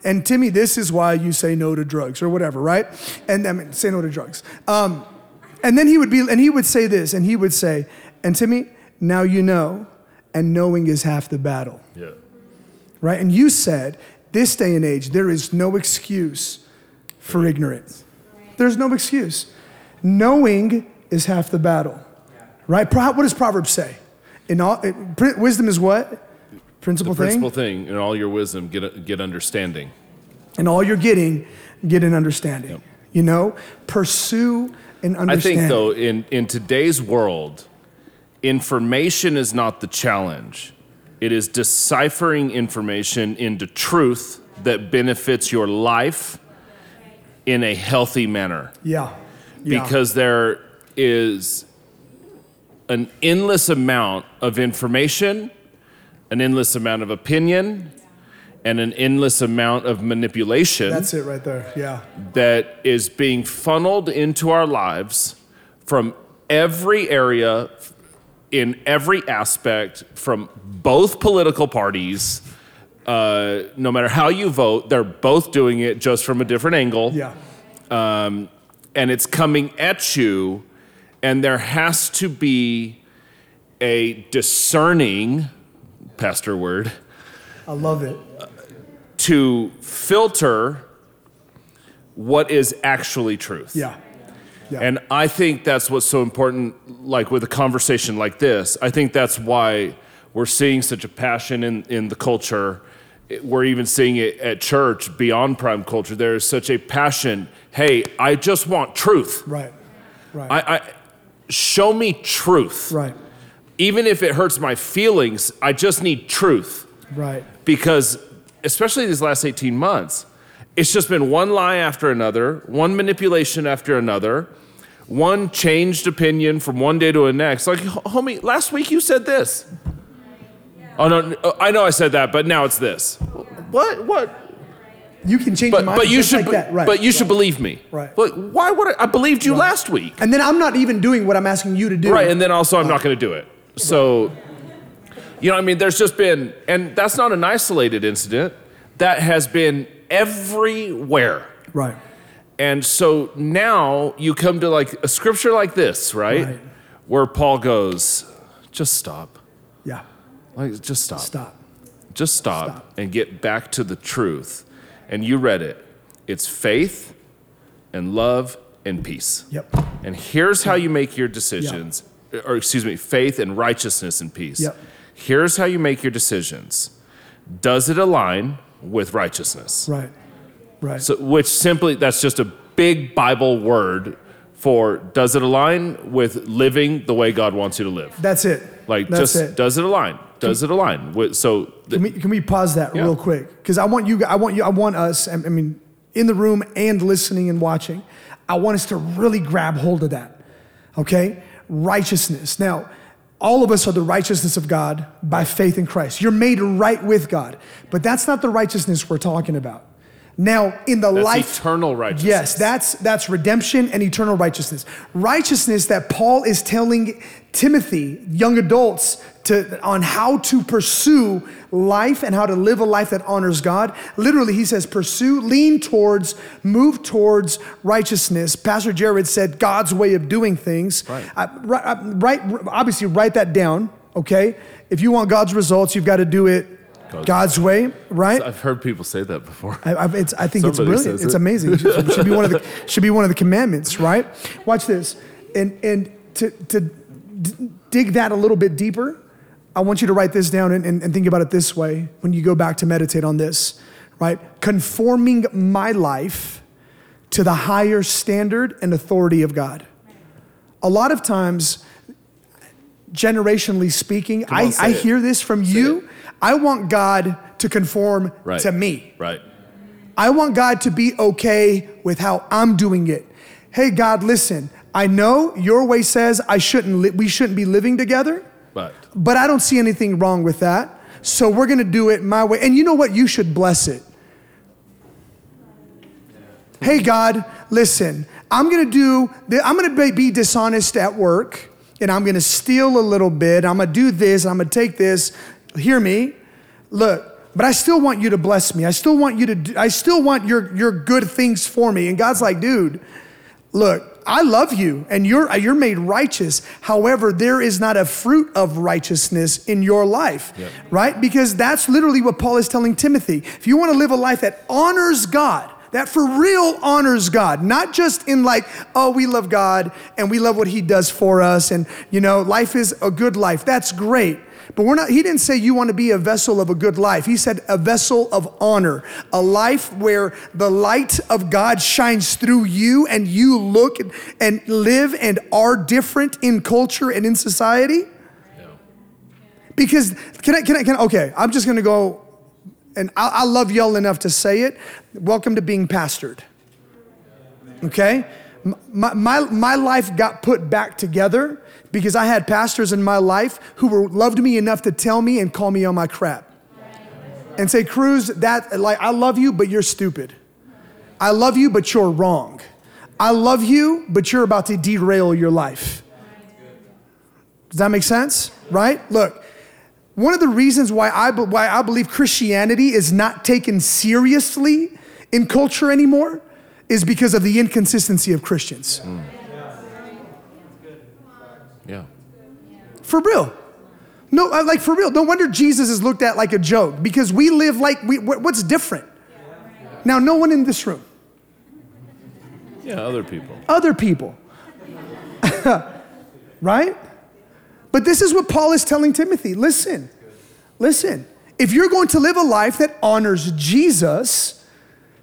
and Timmy, this is why you say no to drugs or whatever, right? And I mean, say no to drugs. Um, and then he would be, and he would say this, and he would say, and Timmy, now you know, and knowing is half the battle, Yeah. Right? And you said, this day and age, there is no excuse for ignorance. There's no excuse. Knowing is half the battle, right? Pro- What does Proverbs say? In all, it- pr- wisdom is what? Principal thing. Principal thing in all your wisdom, get get understanding. And all you're getting, get an understanding. You know, pursue an understanding. I think though, in in today's world, information is not the challenge. It is deciphering information into truth that benefits your life in a healthy manner. Yeah. yeah. because there is an endless amount of information, an endless amount of opinion, and an endless amount of manipulation That's it right there. Yeah. that is being funneled into our lives from every area, in every aspect, from both political parties. Uh, no matter how you vote, they're both doing it just from a different angle Yeah. um, and it's coming at you, and there has to be a discerning, pastor word, I love it. to filter what is actually truth. Yeah. Yeah. And I think that's what's so important, like with a conversation like this. I think that's why we're seeing such a passion in, in the culture. We're even seeing it at church beyond prime culture. There is such a passion. Hey, I just want truth. right. Right. I, I show me truth. right. Even if it hurts my feelings, I just need truth. Right. Because especially these last 18 months, it's just been one lie after another, one manipulation after another, one changed opinion from one day to the next. Like, homie, last week you said this. Oh no, no, oh, I know I said that, but now it's this. What? What? You can change But your mind but you should like that. Right. but you should believe me. Right. But why would I, I believed you last week? and then I'm not even doing what I'm asking you to do. Right, and then also I'm oh. not going to do it. So, you know, I mean, there's just been, and that's not an isolated incident. That has been everywhere. right. And so now you come to like a scripture like this, right? Right. Where Paul goes, just stop. Yeah. Like, just stop. Stop. Just stop, Stop. and get back to the truth. And you read it. It's faith and love and peace. Yep. And here's how you make your decisions, or excuse me, faith and righteousness and peace. Yep. Here's how you make your decisions. Does it align with righteousness? Right. Right. So, which simply, that's just a big Bible word for does it align with living the way God wants you to live? That's it. Like, That's just it. does it align? Does it align? With, so, Can we, can we pause that Yeah. real quick? Because I want you, I want you, I want us. I mean, in the room and listening and watching, I want us to really grab hold of that. Okay? Righteousness. Now, all of us are the righteousness of God by faith in Christ. You're made right with God. But that's not the righteousness we're talking about. Now, in the That's life eternal righteousness. Yes, that's that's redemption and eternal righteousness. Righteousness that Paul is telling Timothy, young adults, to on how to pursue life and how to live a life that honors God. Literally, he says, pursue, lean towards, move towards righteousness. Pastor Jared said God's way of doing things. Right. I, right, I- right obviously, write that down. Okay, if you want God's results, you've got to do it God's- God's way, right? I've heard people say that before. I, I, it's, I think it's brilliant. It's it. amazing. It should, should be one of the should be one of the commandments, right? Watch this, and and to to d- dig that a little bit deeper, I want you to write this down and, and, and think about it this way when you go back to meditate on this, right? Conforming my life to the higher standard and authority of God. A lot of times, generationally speaking, on, I, I hear this from you. I want God to conform Right. to me. Right. I want God to be okay with how I'm doing it. Hey, God, listen, I know your way says I shouldn't li- we shouldn't be living together, But but I don't see anything wrong with that. So we're gonna do it my way. And you know what? You should bless it. Hey, God, listen, I'm gonna do, th- I'm gonna be- be dishonest at work and I'm gonna steal a little bit. I'm gonna do this, I'm gonna take this. Hear me. Look, but I still want you to bless me. I still want you to, do, I still want your, your good things for me. And God's like, dude, look, I love you and you're, you're made righteous. However, there is not a fruit of righteousness in your life, Yep. right? Because that's literally what Paul is telling Timothy. If you want to live a life that honors God, that for real honors God, not just in like, oh, we love God and we love what He does for us, and you know, life is a good life. That's great. But we're not, he didn't say you want to be a vessel of a good life. He said a vessel of honor, a life where the light of God shines through you and you look and live and are different in culture and in society. Because, can I, can I, can I, okay, I'm just gonna go, and I, I love y'all enough to say it. Welcome to being pastored. Okay? My, my, my life got put back together because I had pastors in my life who were, loved me enough to tell me and call me on my crap. And say, Cruz, that, like, I love you, but you're stupid. I love you, but you're wrong. I love you, but you're about to derail your life. Does that make sense? Right? Look, one of the reasons why I, why I believe Christianity is not taken seriously in culture anymore is because of the inconsistency of Christians. yeah. For real. No, uh, like for real. No wonder Jesus is looked at like a joke because we live like we, what's different? Now, no one in this room, Yeah, other people. other people. right? But this is what Paul is telling Timothy. Listen, listen. If you're going to live a life that honors Jesus,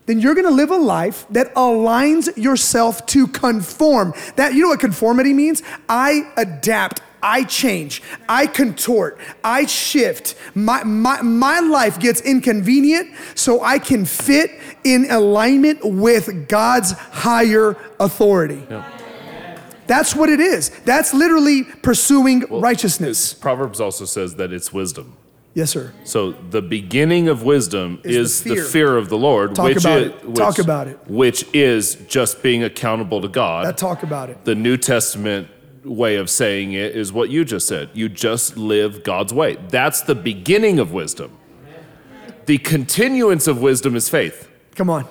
then you're going to live a life that aligns yourself to conform. That you know what conformity means? I adapt. I change, I contort, I shift. My, my, my life gets inconvenient so I can fit in alignment with God's higher authority. That's what it is. That's literally pursuing righteousness. Proverbs also says that it's wisdom. Yes, sir. So the beginning of wisdom Is is, the the, fear. fear. of the Lord, Talk which about is it. Talk about it. which is just being accountable to God. That talk about it. the New Testament way of saying it is what you just said. You just live God's way. That's the beginning of wisdom. The continuance of wisdom is faith. Come on.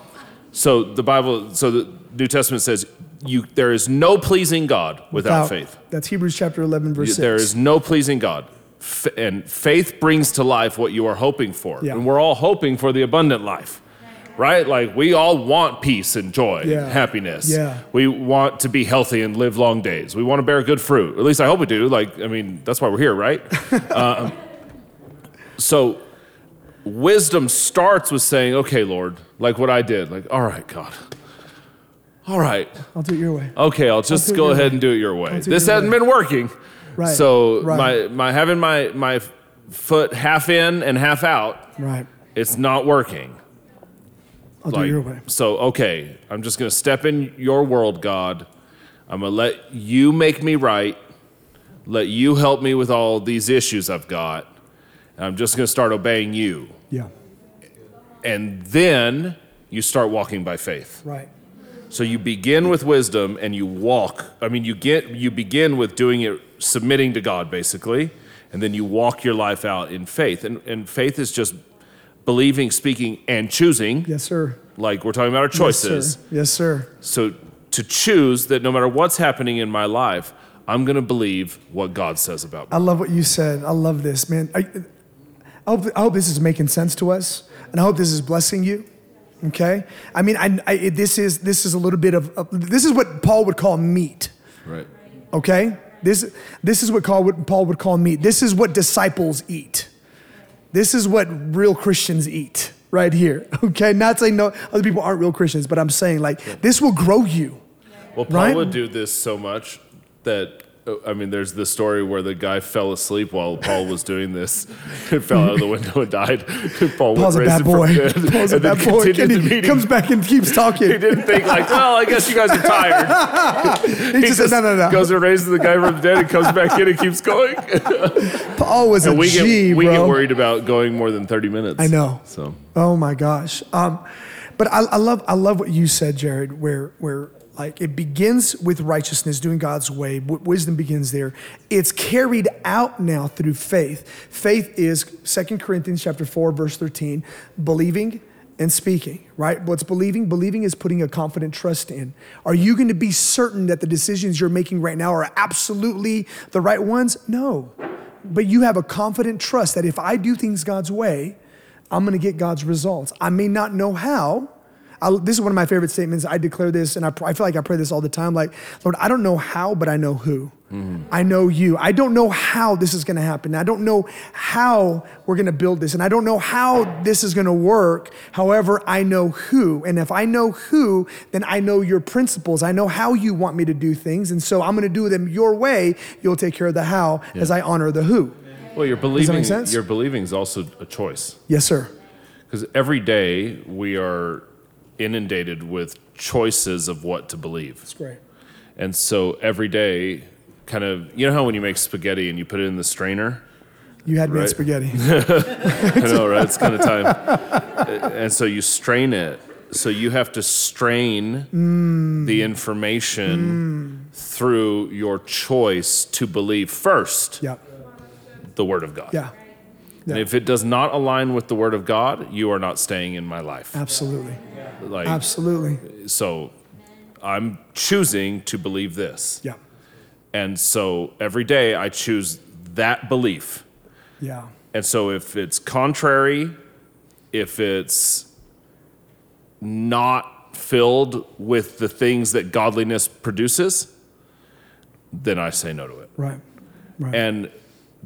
So the Bible, so the New Testament says you there is no pleasing God without, faith. That's Hebrews chapter 11, verse 6. There is no pleasing God. F- and faith brings to life what you are hoping for. Yeah. And we're all hoping for the abundant life. Right? Like we all want peace and joy, Yeah. and happiness. Yeah. We want to be healthy and live long days. We want to bear good fruit. At least I hope we do. Like, I mean, that's why we're here, right? um, so wisdom starts with saying, okay, Lord, like what I did, like, all right, God. All right. I'll do it your way. Okay, I'll just it go ahead way. and do it your way. This your hasn't way. been working. Right, So right. my my having my my foot half in and half out, Right. it's not working. I'll do your way. So, okay, I'm just going to step in your world, God. I'm going to let you make me right, let you help me with all these issues I've got. And I'm just going to start obeying you. Yeah. And then you start walking by faith. Right. So you begin with wisdom and you walk. I mean, you get you begin with doing it submitting to God basically, and then you walk your life out in faith. And and faith is just believing, speaking, and choosing. Yes, sir. Like we're talking about our choices. Yes, sir. Yes, sir. So to choose that no matter what's happening in my life, I'm going to believe what God says about me. I love what you said. I love this, man. I, I, hope, I hope this is making sense to us, and I hope this is blessing you. Okay, I mean, I, I, this is this is a little bit of, of this is what Paul would call meat. Right. Okay, this this is what Paul would, Paul would call meat. This is what disciples eat. This is what real Christians eat right here. Okay, not saying no other people aren't real Christians, but I'm saying like this will grow you. Well, Paul Right? would do this so much that I mean, there's the story where the guy fell asleep while Paul was doing this, and fell out of the window and died. Paul Paul's a raised bad boy. Paul's a and bad boy. And he meeting. comes back and keeps talking. He didn't think like, well, I guess you guys are tired. He just said, no, no, no. Goes and raises the guy from the dead and comes back in and keeps going. Paul was a we G, get we bro. get worried about going more than 30 minutes. I know. So Oh my gosh. Um, but I, I love I love what you said, Jared. Where where like it begins with righteousness, doing God's way. W- wisdom begins there. It's carried out now through faith. Faith is 2 Corinthians chapter four, verse thirteen, believing and speaking. Right? What's believing? Believing is putting a confident trust in. Are you going to be certain that the decisions you're making right now are absolutely the right ones? No. But you have a confident trust that if I do things God's way, I'm going to get God's results. I may not know how. I, this is one of my favorite statements. I declare this, and I, I feel like I pray this all the time. Like, Lord, I don't know how, but I know who. Mm-hmm. I know you. I don't know how this is going to happen. I don't know how we're going to build this, and I don't know how this is going to work. However, I know who. And if I know who, then I know your principles. I know how you want me to do things. And so I'm going to do them your way. You'll take care of the how as I honor the who. well, your believing make sense? your believing is also a choice Yes, sir. because every day we are inundated with choices of what to believe. That's great. And so every day, kind of, you know how when you make spaghetti and you put it in the strainer? You had me at spaghetti. I know, right? It's kind of time. and so you strain it. So you have to strain Mm. the information through your choice to believe first yeah. the Word of God. Yeah. And if it does not align with the Word of God, you are not staying in my life. Absolutely. Like, Absolutely. so I'm choosing to believe this. Yeah. And so every day I choose that belief. Yeah. And so if it's contrary, if it's not filled with the things that godliness produces, then I say no to it. Right. Right. And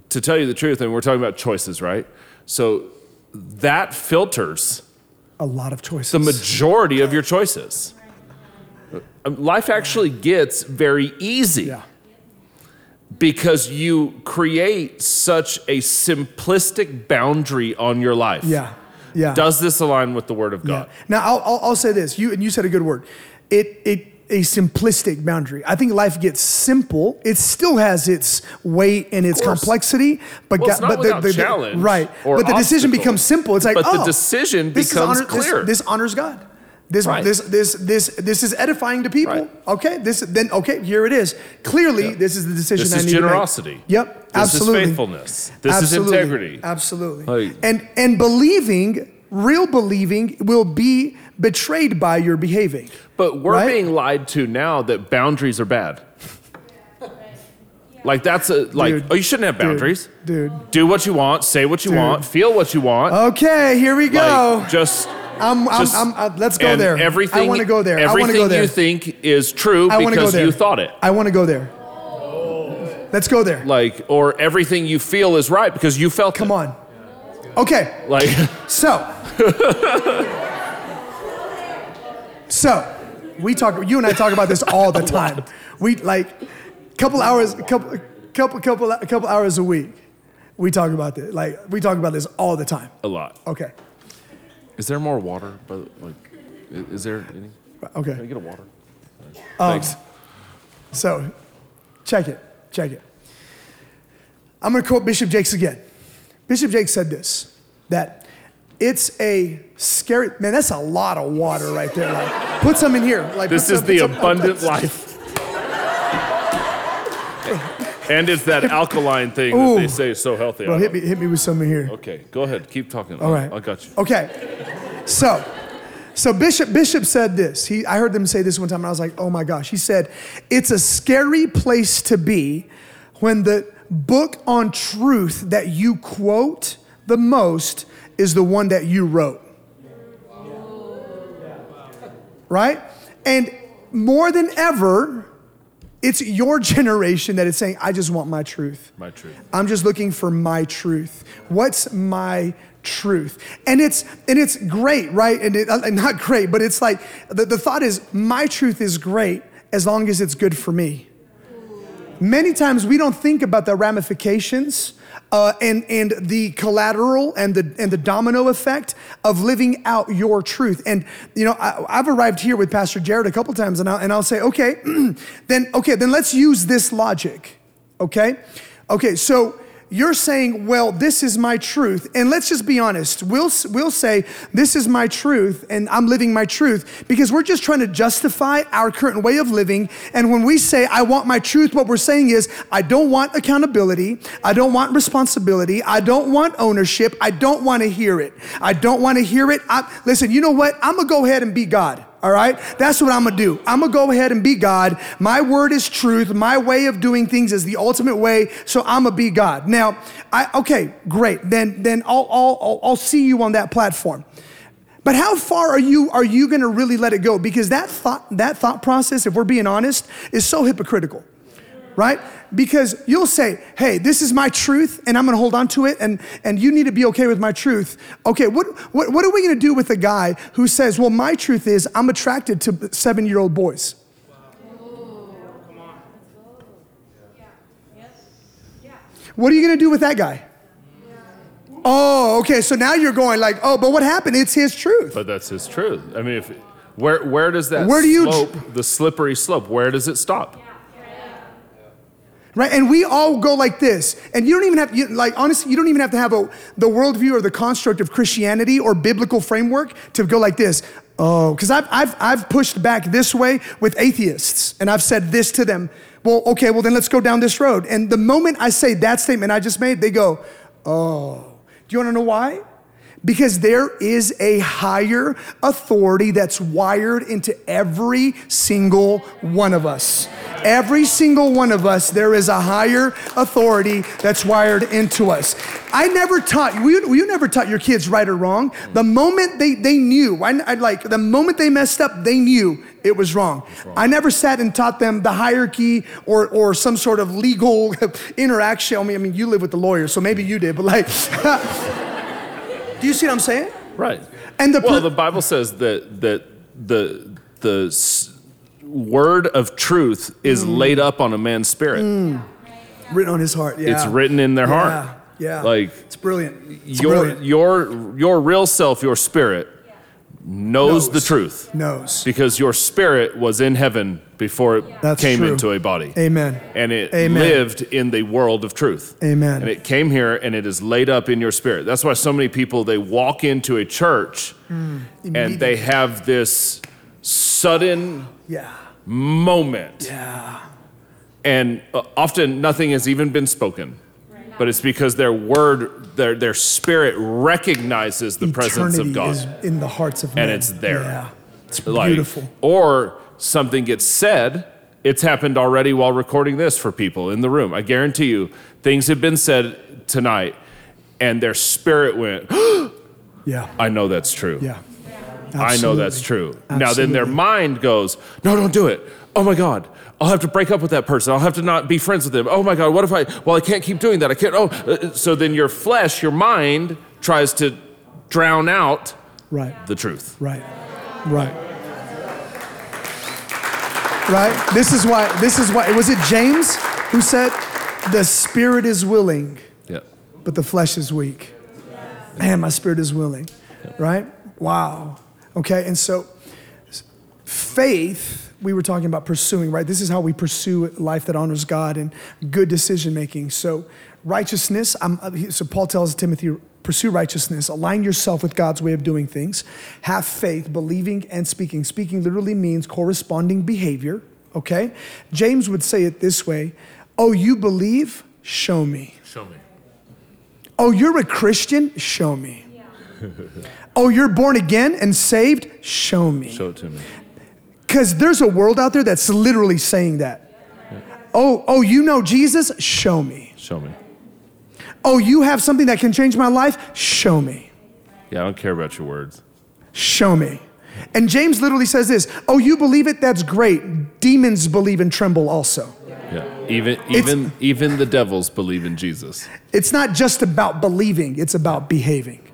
to tell you the truth, and we're talking about choices, right? So that filters a lot of choices. the majority of your choices. Life actually gets very easy yeah. because you create such a simplistic boundary on your life. Yeah. Yeah. Does this align with the Word of yeah. God? Now I'll, I'll, I'll say this. You and you said a good word. It it a simplistic boundary. I think life gets simple. It still has its weight and its complexity, but Well, but the, the- the- challenge right. But the decision becomes simple. It's like But the oh, decision becomes honor- clear. This, honors God. This, Right. this this this this is edifying to people. Right. Okay. This then okay. Here it is. Clearly, this is the decision. This I is need to make. generosity. Yep. This absolutely. is faithfulness. This Absolutely. is integrity. Absolutely. Like- and and believing, real believing, will be betrayed by your behaving. But we're Right? being lied to now that boundaries are bad. Like that's a like Dude. oh you shouldn't have boundaries. Dude. Dude. Do what you want, say what you Dude. want, feel what you want. Okay, here we go. Like just I'm, I'm, just- I'm, uh, let's go there. Everything I want to go there. Everything to go there. you think is true I because you thought it. I want to go there. Let's go there. Like or everything you feel is right because you felt Come it. on. Okay, Like so. so, we talk, you and I talk about this all the time. We like, couple hours, couple, couple, couple, couple hours a week. We talk about this. Like, we talk about this all the time. a lot. Okay. Is there more water? But like Is there any? Okay. Can I get a water? Um, Thanks. So, check it. Check it. I'm going to quote Bishop Jakes again. Bishop Jakes said this that it's a scary man. That's a lot of water right there. Like, put some in here. Like, This is some- the put some- abundant life. and it's that alkaline thing that they say is so healthy. I hit me, hit me with some in here. Okay, go ahead. Keep talking. All right. I got you. Okay. So, so Bishop Bishop said this. He I heard them say this one time and I was like, "Oh my gosh." He said, "It's a scary place to be when the book on truth that you quote the most is the one that you wrote." Right? And more than ever, it's your generation that is saying, "I just want my truth." My truth. I'm just looking for my truth. What's my truth? And it's and it's great, right? And, it, uh, not great, but it's like the, the thought is my truth is great as long as it's good for me. Many times we don't think about the ramifications uh, and, and the collateral and the, and the domino effect of living out your truth. And, you know, I, I've arrived here with Pastor Jared a couple times and I'll, and I'll say, okay, then, okay, then let's use this logic, okay? Okay, so you're saying, well, this is my truth. And let's just be honest. We'll, we'll say, this is my truth and I'm living my truth because we're just trying to justify our current way of living. And when we say, I want my truth, what we're saying is, I don't want accountability. I don't want responsibility. I don't want ownership. I don't want to hear it. I don't want to hear it. I, listen, you know what? I'm going to go ahead and be God. All right? That's what I'm gonna do. I'm gonna go ahead and be God. My word is truth. My way of doing things is the ultimate way. So I'm gonna be God. Now, I okay, great. Then then I'll I'll I'll, see you on that platform. But how far are you are you gonna really let it go? Because that thought that thought process, if we're being honest, is so hypocritical. Right? Because you'll say, hey, this is my truth, and I'm gonna hold on to it, and, and you need to be okay with my truth. Okay, what, what, what are we gonna do with a guy who says, well, my truth is I'm attracted to seven year old boys? What are you gonna do with that guy? Oh, okay, so now you're going like, oh, but what happened? It's his truth. But that's his truth. I mean, if where where does that Where do you- slope, the slippery slope, where does it stop? Right? And we all go like this. And you don't even have, you, like, honestly, you don't even have to have a, the worldview or the construct of Christianity or biblical framework to go like this. Oh, because I've, I've, I've pushed back this way with atheists and I've said this to them. Well, okay, well, then let's go down this road. And the moment I say that statement I just made, they go, oh. Do you wanna know why? Because there is a higher authority that's wired into every single one of us. Every single one of us, there is a higher authority that's wired into us. I never taught you, you never taught your kids right or wrong. The moment they, they knew, I, I like, the moment they messed up, they knew it was wrong. I never sat and taught them the hierarchy or, or some sort of legal interaction. I mean, I mean, you live with the lawyers, so maybe you did, but like, do you see what I'm saying? Right. And the well, the Bible says that that the the word of truth is Mm. laid up on a man's spirit. written on his heart. Yeah. It's written in their Yeah, heart. Yeah. Like it's brilliant. It's your brilliant. your your real self, your spirit knows, Knows. the truth knows. because your spirit was in heaven before it That's came true. into a body. Amen. And it Amen. lived in the world of truth. Amen. And it came here and it is laid up in your spirit. That's why so many people they walk into a church Mm. and they have this sudden Yeah. moment. Yeah. And uh, often nothing has even been spoken. But it's because their word, their, their spirit recognizes the presence of God. is in the hearts of men. And it's there. Yeah. It's Like, beautiful. Or something gets said. It's happened already while recording this for people in the room. I guarantee you, things have been said tonight, and their spirit went, Yeah. I know that's true. Yeah. I know that's Absolutely. true. Now, then their mind goes, No, don't do it. Oh my God. I'll have to break up with that person. I'll have to not be friends with them. Oh my God. What if I, well, I can't keep doing that. I can't. Oh, uh, so then your flesh, your mind tries to drown out Right. the truth. Right. Right. Right? This is why, this is why, was it James who said, the spirit is willing, Yeah. but the flesh is weak. Man, my spirit is willing. Right? Wow. Okay, and so faith, we were talking about pursuing, right? This is how we pursue life that honors God and good decision making. So, righteousness, I'm, so Paul tells Timothy, pursue righteousness, align yourself with God's way of doing things, have faith, believing and speaking. Speaking literally means corresponding behavior, okay? James would say it this way Oh, you believe? Show me. Show me. Oh, you're a Christian? Show me. Yeah. oh, you're born again and saved? Show me. Show it to me. Because there's a world out there that's literally saying that. Yeah. Oh, oh, you know Jesus? Show me. Show me. Oh, you have something that can change my life? Show me. Yeah, I don't care about your words. Show me. And James literally says this Oh, you believe it? That's great. Demons believe and tremble also. Yeah. Even even even the devils believe in Jesus. It's not just about believing, it's about behaving.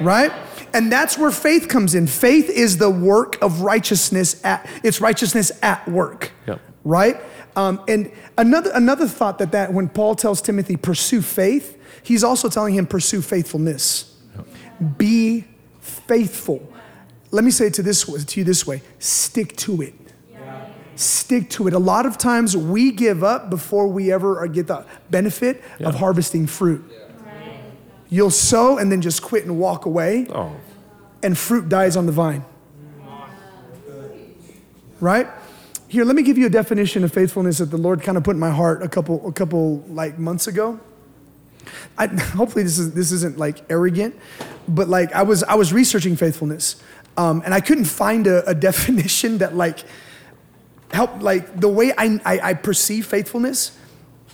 Right? And that's where faith comes in. Faith is the work of righteousness at it's righteousness at work. Yep. Right? Um, and another another thought that that when Paul tells Timothy pursue faith, he's also telling him pursue faithfulness. Yep. Be faithful. Let me say it to this to you this way: stick to it stick to it. A lot of times we give up before we ever get the benefit yeah. of harvesting fruit. You'll sow and then just quit and walk away, oh. and fruit dies on the vine. Right? Here, let me give you a definition of faithfulness that the Lord kind of put in my heart a couple, a couple like months ago. I, hopefully this is this isn't like arrogant, but like I was I was researching faithfulness, um, and I couldn't find a, a definition that like help like the way I, I, I perceive faithfulness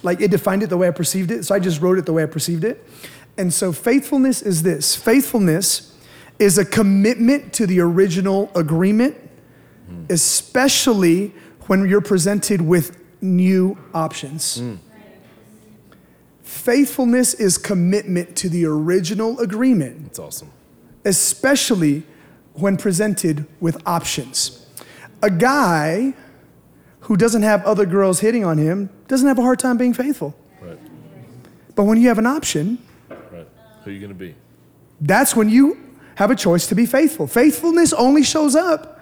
like it defined it the way i perceived it so i just wrote it the way i perceived it and so faithfulness is this faithfulness is a commitment to the original agreement mm. especially when you're presented with new options mm. faithfulness is commitment to the original agreement that's awesome especially when presented with options a guy who doesn't have other girls hitting on him doesn't have a hard time being faithful. Right. But when you have an option, right. who are you going to be? That's when you have a choice to be faithful. Faithfulness only shows up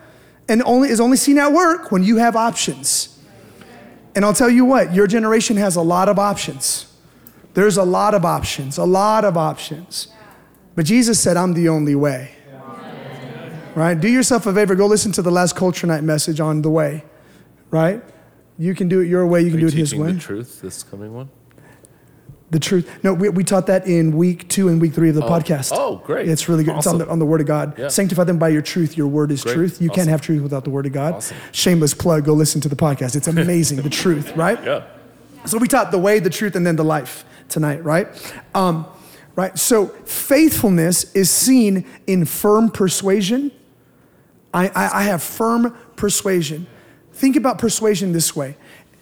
and only is only seen at work when you have options. And I'll tell you what, your generation has a lot of options. There's a lot of options, a lot of options. But Jesus said, I'm the only way. Right? Do yourself a favor, go listen to the last Culture Night message on the way right? You can do it your way, you can do it his way. the truth this coming one? The truth. No, we, we taught that in week two and week three of the oh. podcast. Oh, great. It's really good. Awesome. It's on the, on the Word of God. Yeah. Sanctify them by your truth. Your Word is great. truth. You awesome. can't have truth without the Word of God. Awesome. Shameless plug. Go listen to the podcast. It's amazing. the truth, right? Yeah. So we taught the way, the truth, and then the life tonight, right? Um, right. So faithfulness is seen in firm persuasion. I, I, I have firm persuasion. Think about persuasion this way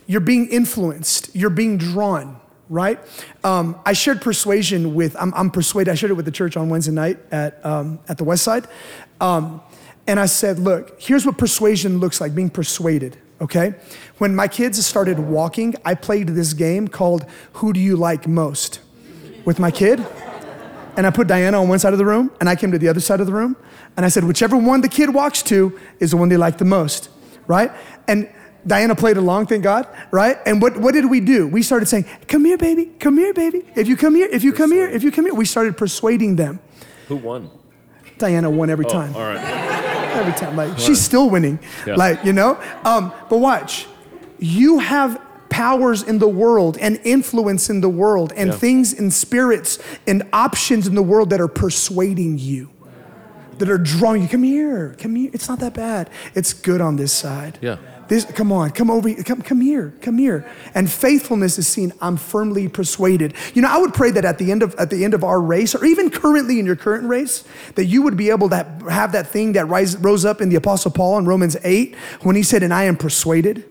you're being influenced, you're being drawn, right? Um, I shared persuasion with, I'm, I'm, persuaded, I shared it with the church on Wednesday night at, um, at the West Side. Um, and I said, look, here's what persuasion looks like being persuaded, okay? When my kids started walking, I played this game called Who Do You Like Most with my kid. And I put Diana on one side of the room, and I came to the other side of the room. And I said, whichever one the kid walks to is the one they like the most right? And Diana played along, thank God, right? And what, what did we do? We started saying, Come here, baby, come here, baby. If you come here, if you come here, if you come here, we started persuading them. Who won? Diana won every oh, time. All right. Every time. Like, she's still winning. Yeah. Like, you know? Um, but watch, you have powers in the world and influence in the world and yeah. things and spirits and options in the world that are persuading you that are drawing you. Come here, come here. It's not that bad. It's good on this side. Yeah. This, come on, come over, come, come here, come here. And faithfulness is seen. I'm firmly persuaded. You know, I would pray that at the end of at the end of our race, or even currently in your current race, that you would be able to have that thing that rise, rose up in the Apostle Paul in Romans eight when he said, "And I am persuaded."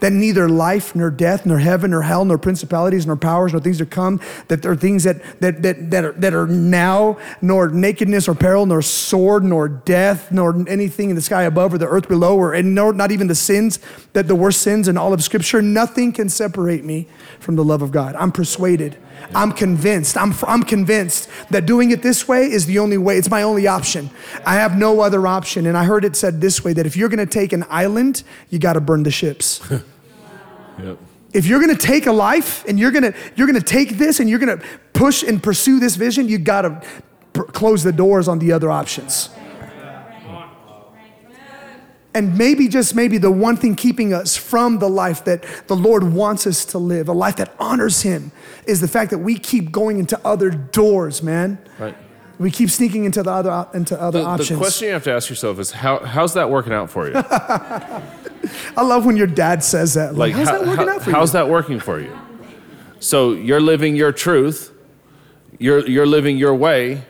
That neither life, nor death, nor heaven, nor hell, nor principalities, nor powers, nor things to come, that there are things that, that, that, that, are, that are now, nor nakedness, or peril, nor sword, nor death, nor anything in the sky above or the earth below, or and nor, not even the sins, that the worst sins in all of Scripture, nothing can separate me from the love of God. I'm persuaded. I'm convinced. I'm, I'm convinced that doing it this way is the only way. It's my only option. I have no other option. And I heard it said this way that if you're going to take an island, you got to burn the ships. Yep. if you're going to take a life and you're going to you're going to take this and you're going to push and pursue this vision, you got to pr- close the doors on the other options. And maybe, just maybe, the one thing keeping us from the life that the Lord wants us to live, a life that honors Him, is the fact that we keep going into other doors, man. Right. We keep sneaking into the other into other The, the question you have to ask yourself is how, how's that working out for you? I love when your dad says that. Like, how's how- that working how- out for how's you? that working for you? So you're living your truth, you're, you're living your way,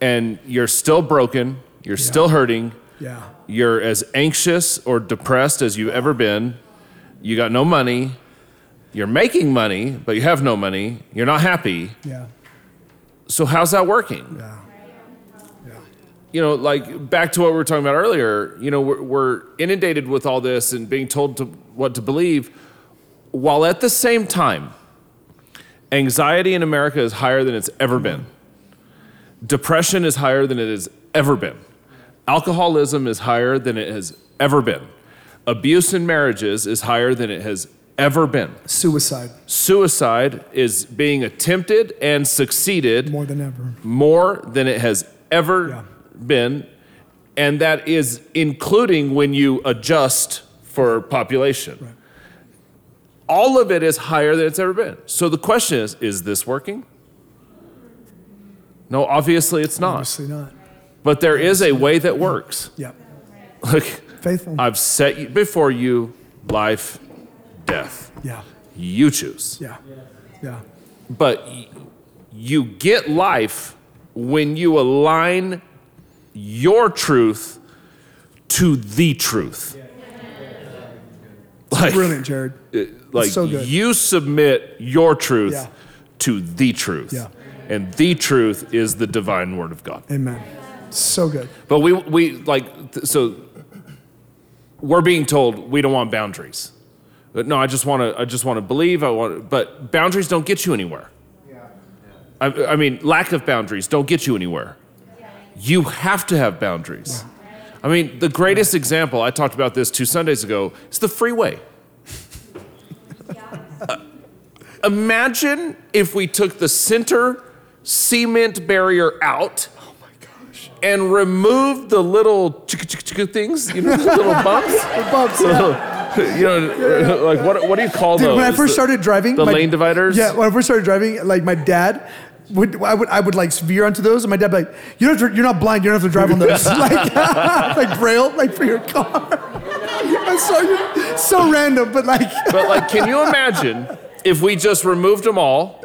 and you're still broken, you're still hurting, Yeah. You're as anxious or depressed as you've ever been, you got no money, you're making money, but you have no money, you're not happy. Yeah. So how's that working? Yeah. yeah. you know, like back to what we were talking about earlier, you know, we're, we're inundated with all this and being told to what to believe, while at the same time, anxiety in America is higher than it's ever been. Depression is higher than it has ever been. Alcoholism is higher than it has ever been. Abuse in marriages is higher than it has ever been. Suicide Suicide is being attempted and succeeded more than ever. more than it has ever Yeah. been, and that is including when you adjust for population. All of it is higher than it's ever been. So the question is is this working? No, obviously it's not. Obviously not. But there is a way that works. Yeah. Look, Faithful. I've set you- before you life, death. yeah. You choose. Yeah. Yeah. But you get life when you align your truth to the truth. Like, Brilliant, Jared. Uh, like so good. you submit your truth Yeah. to the truth. Yeah. And the truth is the divine word of God. Amen. So good. But we, we like, th- so we're being told we don't want boundaries. But no, I just want to, I just want to believe. I want, but boundaries don't get you anywhere. Yeah. I, I mean, lack of boundaries don't get you anywhere. Yeah. You have to have boundaries. Yeah. I mean, the greatest example, I talked about this two Sundays ago, is the freeway. Uh, imagine if we took the center cement barrier out and removed the little things, you know, the little bumps. The bumps, yeah. you know, like what, what do you call Dude, those? when I first started driving, the my- lane dividers? Yeah, when I first started driving, like my dad would, I would, I would like veer onto those, and my dad would be like, "You don't, have to, you're not blind. You don't have to drive on those, like, like braille, like for your car." So random, but like, But like, can you imagine if we just removed them all,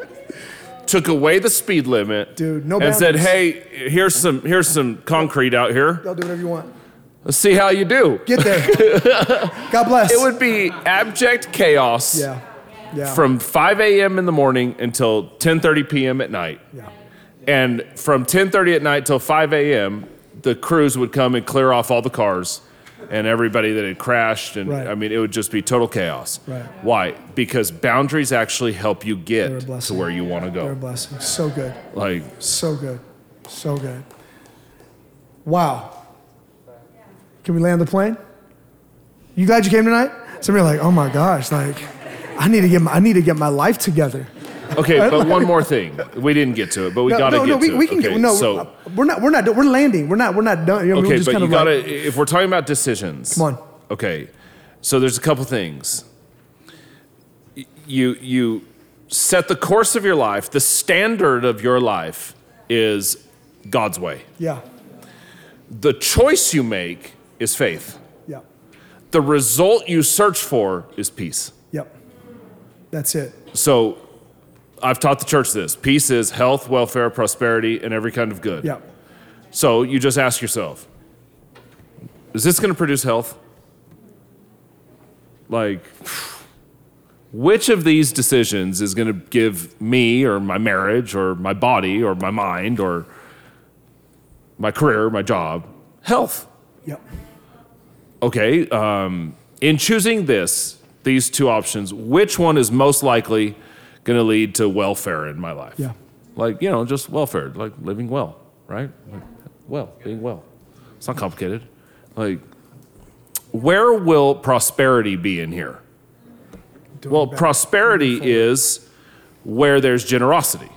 took away the speed limit, Dude, no and said, "Hey, here's some here's some concrete out here. y'all do whatever you want. Let's see how you do." Get there. God bless. It would be abject chaos Yeah. Yeah. from 5 a.m. in the morning until 10:30 p.m. at night. yeah. And from 10:30 at night till 5 a.m., the crews would come and clear off all the cars and everybody that had crashed. And Right. I mean, it would just be total chaos. Right. Why? Because boundaries actually help you get to where you want to They're a go. blessing. So good. Like, So good. So good. Wow. Can we land the plane? You glad you came tonight? Some of you are like, oh my gosh, like, I need to get my, I need to get my life together. Okay, but one more thing. We didn't get to it, but we No, got to no, get no, we, to we it. can okay, get no. so, uh, we're not. We're not. We're landing. We're not. We're not done. You know, we're okay, just but kind you of got like, to, if we're talking about decisions. Come on. Okay, so there's a couple things. You you set the course of your life. The standard of your life is God's way. Yeah. The choice you make is faith. Yeah. The result you search for is peace. Yep. That's it. So I've taught the church this. Peace is health, welfare, prosperity, and every kind of good. Yeah. So you just ask yourself, is this going to produce health? Like, which of these decisions is going to give me or my marriage or my body or my mind or my career, my job, health? Yep. Okay, um, in choosing this, these two options, which one is most likely going to lead to welfare in my life? Yeah. Like, you know, just welfare, like living well, right? Like, well, being well. It's not complicated. Like, where will prosperity be in here? Well, prosperity is where there's generosity.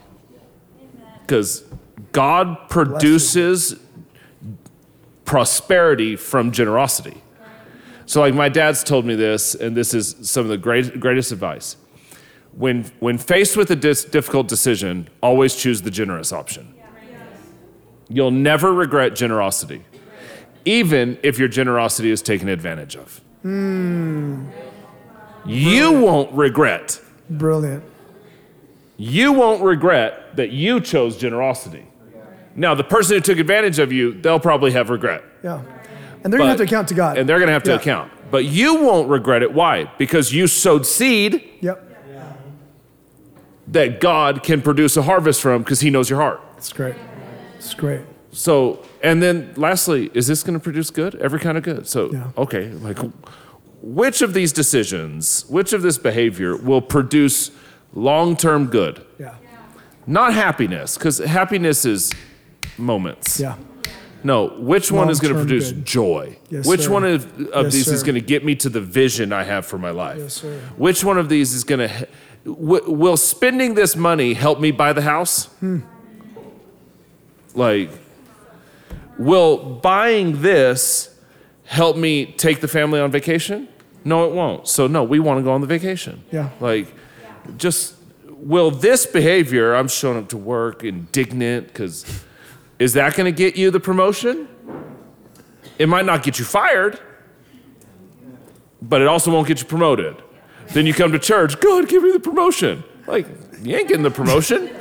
Because God produces prosperity from generosity. So, like, my dad's told me this, and this is some of the great, greatest advice. When, when faced with a dis- difficult decision, always choose the generous option. You'll never regret generosity, even if your generosity is taken advantage of. You won't regret. Brilliant. You won't regret that you chose generosity. Now, the person who took advantage of you, they'll probably have regret. Yeah. And they're going to have to account to God. And they're going to have to Yeah. account. But you won't regret it. Why? Because you sowed seed Yep. That God can produce a harvest from because He knows your heart. It's great. It's great. So, and then lastly, is this going to produce good? Every kind of good. So, Yeah. okay, like which of these decisions, which of this behavior will produce long term good? Yeah. Not happiness, because happiness is moments. Yeah. No, which one is going to produce good. joy? Yes, which sir. one of, of Yes, these is going to get me to the vision I have for my life? Yes, sir. Which one of these is going to, w- will spending this money help me buy the house? Hmm. Like, will buying this help me take the family on vacation? No, it won't. So, no, we want to go on the vacation. Yeah. Like, just, will this behavior, I'm showing up to work indignant because, is that going to get you the promotion? It might not get you fired, but it also won't get you promoted. Then you come to church, God, give me the promotion. Like, you ain't getting the promotion.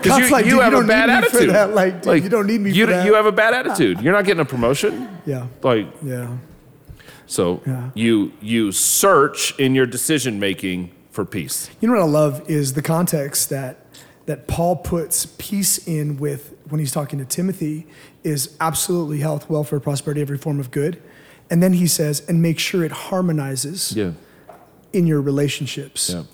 Because you, like, you dude, you have don't a bad need me for attitude. that. Like, dude, you don't need me you, for that. You have a bad attitude. You're not getting a promotion. Yeah. Like, Yeah. so Yeah. you you search in your decision making for peace. You know what I love is the context that that Paul puts peace in with when he's talking to Timothy is absolutely health, welfare, prosperity, every form of good. And then he says, and make sure it harmonizes Yeah. In your relationships. Yeah.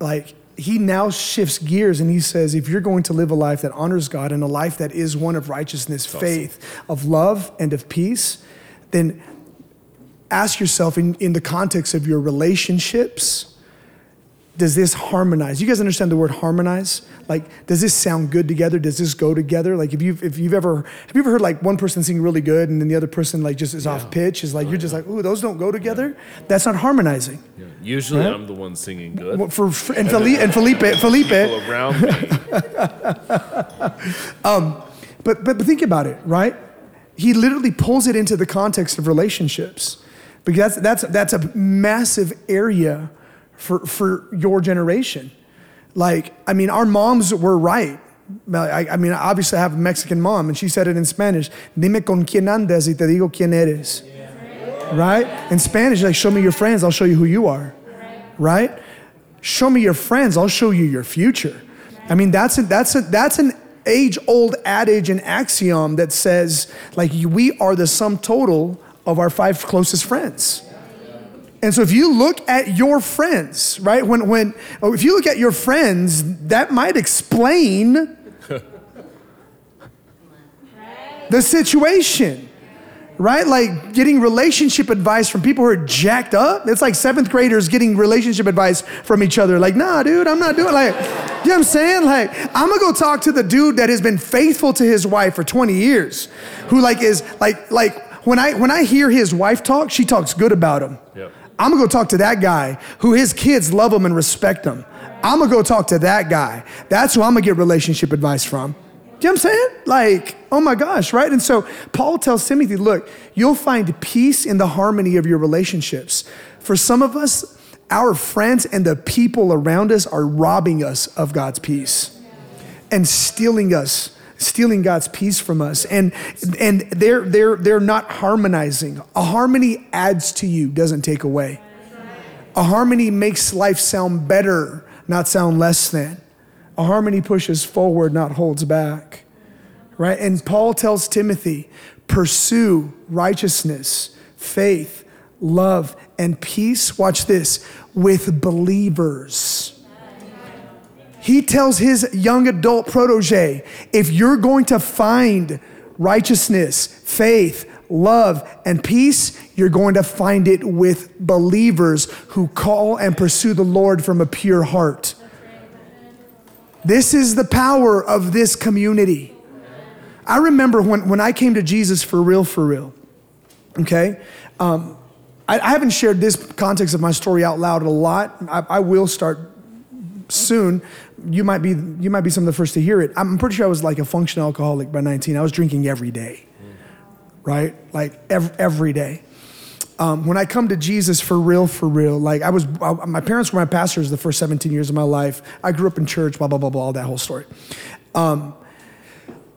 Like he now shifts gears and he says, if you're going to live a life that honors God and a life that is one of righteousness, faith, of love, and of peace, then ask yourself in, in the context of your relationships, does this harmonize? You guys understand the word harmonize? Like, does this sound good together? Does this go together? Like, if you've if you've ever have you ever heard like one person sing really good and then the other person like just is off pitch? Is like you're just like, ooh, those don't go together. That's not harmonizing. Usually Right? I'm the one singing good. For, for and Felipe and Felipe Felipe, People around me. Um, but, but but think about it, right? He literally pulls it into the context of relationships, because that's that's that's a massive area for for your generation. Like, I mean, our moms were right. I, I mean, obviously, I have a Mexican mom, and she said it in Spanish: "Dime con quién andas y te digo quién eres." Right? In Spanish, like, "Show me your friends, I'll show you who you are." Right? Show me your friends, I'll show you your future. I mean, that's a, that's a, that's an age old adage and axiom that says like we are the sum total of our five closest friends. And so if you look at your friends, right? When when oh, if you look at your friends, that might explain the situation. Right? Like getting relationship advice from people who are jacked up. It's like seventh graders getting relationship advice from each other. Like, nah, dude, I'm not doing like, you know what I'm saying? Like, I'm gonna go talk to the dude that has been faithful to his wife for 20 years, who like is like, like when I when I hear his wife talk, she talks good about him. Yep. I'm gonna go talk to that guy who his kids love him and respect him. I'm gonna go talk to that guy. That's who I'm gonna get relationship advice from. You know what I'm saying? Like, oh my gosh, right? And so Paul tells Timothy, look, you'll find peace in the harmony of your relationships. For some of us, our friends and the people around us are robbing us of God's peace and stealing us stealing God's peace from us and and they're they're they're not harmonizing. A harmony adds to you, doesn't take away. A harmony makes life sound better, not sound less than. A harmony pushes forward, not holds back. Right? And Paul tells Timothy, pursue righteousness, faith, love, and peace. Watch this with believers. He tells his young adult protege if you're going to find righteousness, faith, love, and peace, you're going to find it with believers who call and pursue the Lord from a pure heart. This is the power of this community. I remember when, when I came to Jesus for real, for real, okay? Um, I, I, haven't shared this context of my story out loud a lot. I, I will start soon. You might, be, you might be some of the first to hear it. I'm pretty sure I was like a functional alcoholic by 19. I was drinking every day, right? Like every, every day. Um, when I come to Jesus for real, for real, like I was, I, my parents were my pastors the first 17 years of my life. I grew up in church, blah, blah, blah, blah, all that whole story. Um,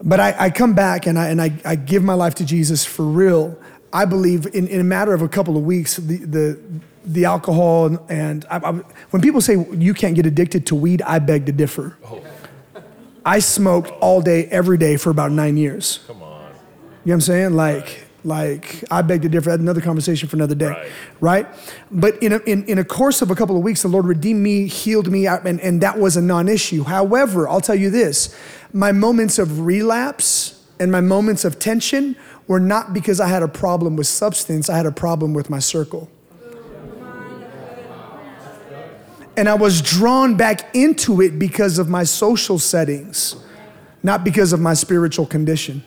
but I, I, come back and, I, and I, I, give my life to Jesus for real. I believe in, in a matter of a couple of weeks, the, the, the alcohol and I, when people say you can't get addicted to weed, I beg to differ. Oh. I smoked all day, every day for about nine years. Come on. You know what I'm saying? Like, like I beg to differ. That's another conversation for another day, right? right? But in a, in, in a course of a couple of weeks, the Lord redeemed me, healed me, and, and that was a non-issue. However, I'll tell you this: my moments of relapse and my moments of tension were not because I had a problem with substance. I had a problem with my circle. And I was drawn back into it because of my social settings, not because of my spiritual condition.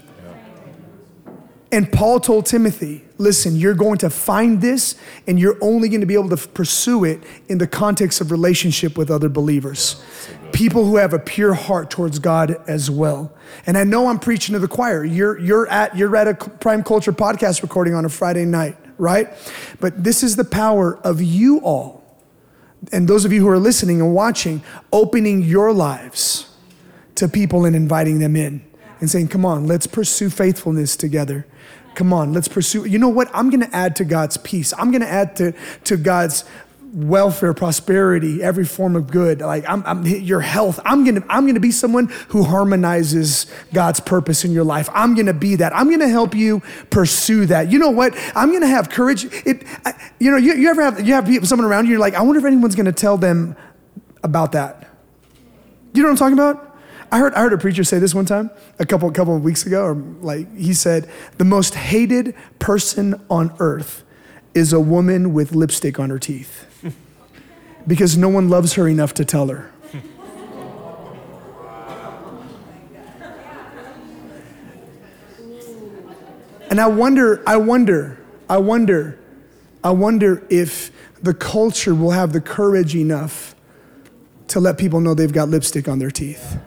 And Paul told Timothy, listen, you're going to find this and you're only going to be able to pursue it in the context of relationship with other believers. People who have a pure heart towards God as well. And I know I'm preaching to the choir. You're, you're, at, you're at a Prime Culture podcast recording on a Friday night, right? But this is the power of you all. And those of you who are listening and watching, opening your lives to people and inviting them in and saying, come on, let's pursue faithfulness together. Come on, let's pursue. You know what? I'm going to add to God's peace. I'm going to add to, to God's welfare, prosperity, every form of good. Like I'm, I'm your health. I'm gonna, I'm gonna be someone who harmonizes God's purpose in your life. I'm gonna be that. I'm gonna help you pursue that. You know what? I'm gonna have courage. It, I, you know, you, you ever have you have people, someone around you. You're like, I wonder if anyone's gonna tell them about that. You know what I'm talking about? I heard, I heard a preacher say this one time, a couple, couple of weeks ago, or like he said, the most hated person on earth is a woman with lipstick on her teeth because no one loves her enough to tell her. And I wonder, I wonder, I wonder, I wonder if the culture will have the courage enough to let people know they've got lipstick on their teeth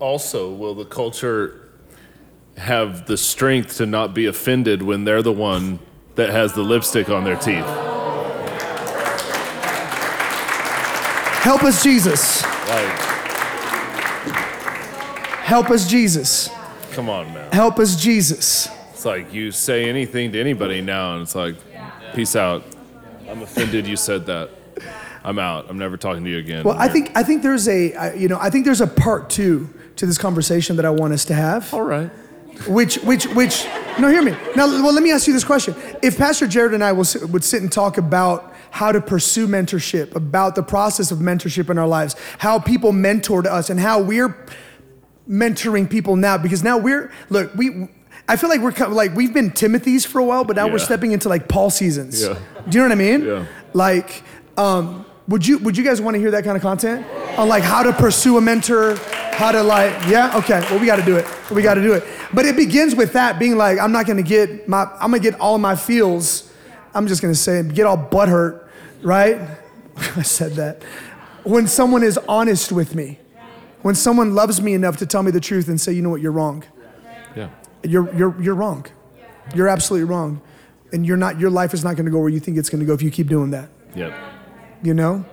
also, will the culture have the strength to not be offended when they're the one that has the lipstick on their teeth? Help us, Jesus. Like, Help us, Jesus. Come on, man. Help us, Jesus. It's like you say anything to anybody now, and it's like, peace out. I'm offended you said that. I'm out. I'm never talking to you again. Well, I think I think there's a you know I think there's a part two to this conversation that I want us to have. All right. Which, which, which, no, hear me. Now, well, let me ask you this question. If Pastor Jared and I will, would sit and talk about how to pursue mentorship, about the process of mentorship in our lives, how people mentored us, and how we're mentoring people now, because now we're, look, we, I feel like we're kind of like we've been Timothy's for a while, but now yeah. we're stepping into like Paul seasons. Yeah. Do you know what I mean? Yeah. Like, um, would you would you guys want to hear that kind of content on like how to pursue a mentor, how to like, yeah, okay, well, we got to do it. We got to do it. But it begins with that being like, I'm not going to get my, I'm going to get all my feels. I'm just going to say, get all butthurt, right? I said that. When someone is honest with me, when someone loves me enough to tell me the truth and say, you know what, you're wrong. Yeah. You're, you're, you're wrong. You're absolutely wrong. And you're not, your life is not going to go where you think it's going to go if you keep doing that. Yeah. You know?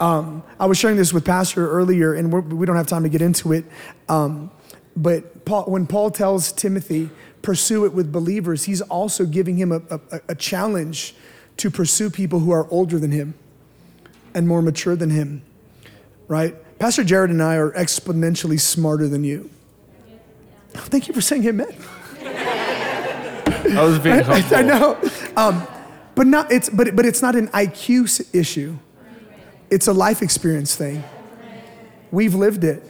Um, I was sharing this with Pastor earlier, and we're, we do not have time to get into it. Um, but Paul, when Paul tells Timothy, pursue it with believers, he's also giving him a, a, a challenge to pursue people who are older than him and more mature than him, right? Pastor Jared and I are exponentially smarter than you. Thank you for saying amen. I was being I, humble. I know. Um, but not it's but but it's not an IQ issue. It's a life experience thing. We've lived it.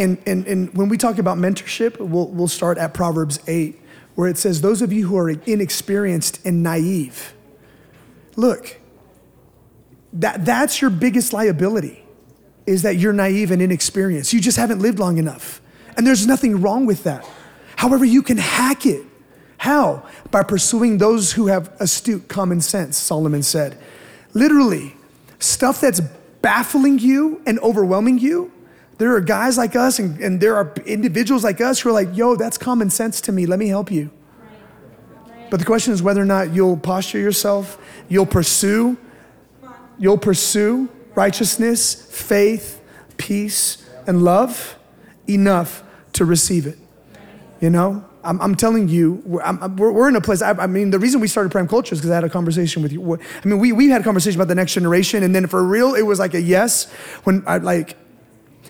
And, and, and when we talk about mentorship, we'll, we'll start at Proverbs 8, where it says, Those of you who are inexperienced and naive, look, that, that's your biggest liability, is that you're naive and inexperienced. You just haven't lived long enough. And there's nothing wrong with that. However, you can hack it. How? By pursuing those who have astute common sense, Solomon said. Literally, stuff that's baffling you and overwhelming you, there are guys like us and, and there are individuals like us who are like, yo, that's common sense to me. Let me help you. But the question is whether or not you'll posture yourself, you'll pursue, you'll pursue righteousness, faith, peace, and love enough to receive it. You know, I'm, I'm telling you, we're, I'm, we're, we're in a place. I, I mean, the reason we started Prime Culture is because I had a conversation with you. I mean, we, we had a conversation about the next generation, and then for real, it was like a yes when I like.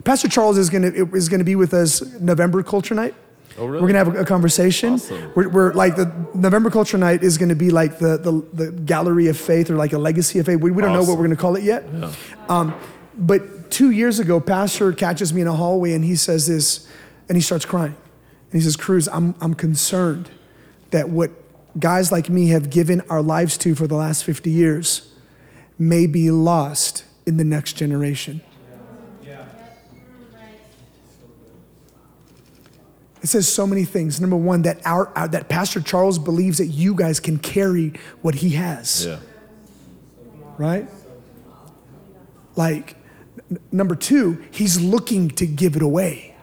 Pastor Charles is gonna is gonna be with us November Culture Night. Oh, really? We're gonna have a, a conversation. Awesome. We're, we're like the November Culture Night is gonna be like the, the the gallery of faith or like a legacy of faith. We, we don't know what we're gonna call it yet. Um, but two years ago, Pastor catches me in a hallway and he says this, and he starts crying. And he says, Cruz, I'm, I'm concerned that what guys like me have given our lives to for the last 50 years may be lost in the next generation. It says so many things. Number one, that our, our that Pastor Charles believes that you guys can carry what he has Yeah. right? Like, n- number two, he's looking to give it away.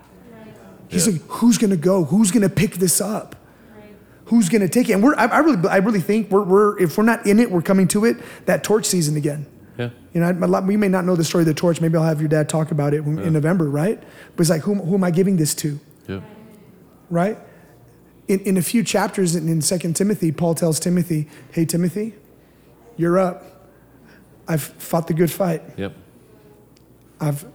He's Yeah. like, who's gonna go? Who's gonna pick this up? Who's gonna take it? And we're, I, I really, I really think we're, we're, if we're not in it, we're coming to it. That torch season again. Yeah. You know, lot- we may not know the story of the torch. Maybe I'll have your dad talk about it when- in November, right? But it's like, who, who am I giving this to? Yeah. Right? In, in a few chapters in, in 2 Timothy, Paul tells Timothy, Hey, Timothy, you're up. I've fought the good fight. Yep. I've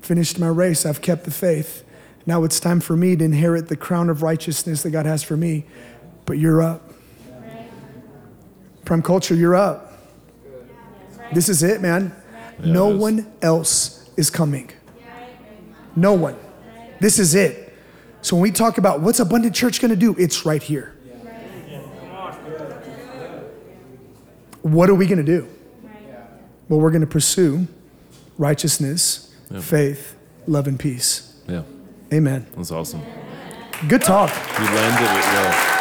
finished my race. I've kept the faith. Now it's time for me to inherit the crown of righteousness that God has for me. But you're up. Prime culture, you're up. This is it, man. no it one else is coming. No one. This is it. So when we talk about what's Abundant Church going to do, it's right here. What are we going to do? Well, we're going to pursue righteousness, faith, love, and peace. Yeah. Amen. That's awesome. Good talk. You landed it well.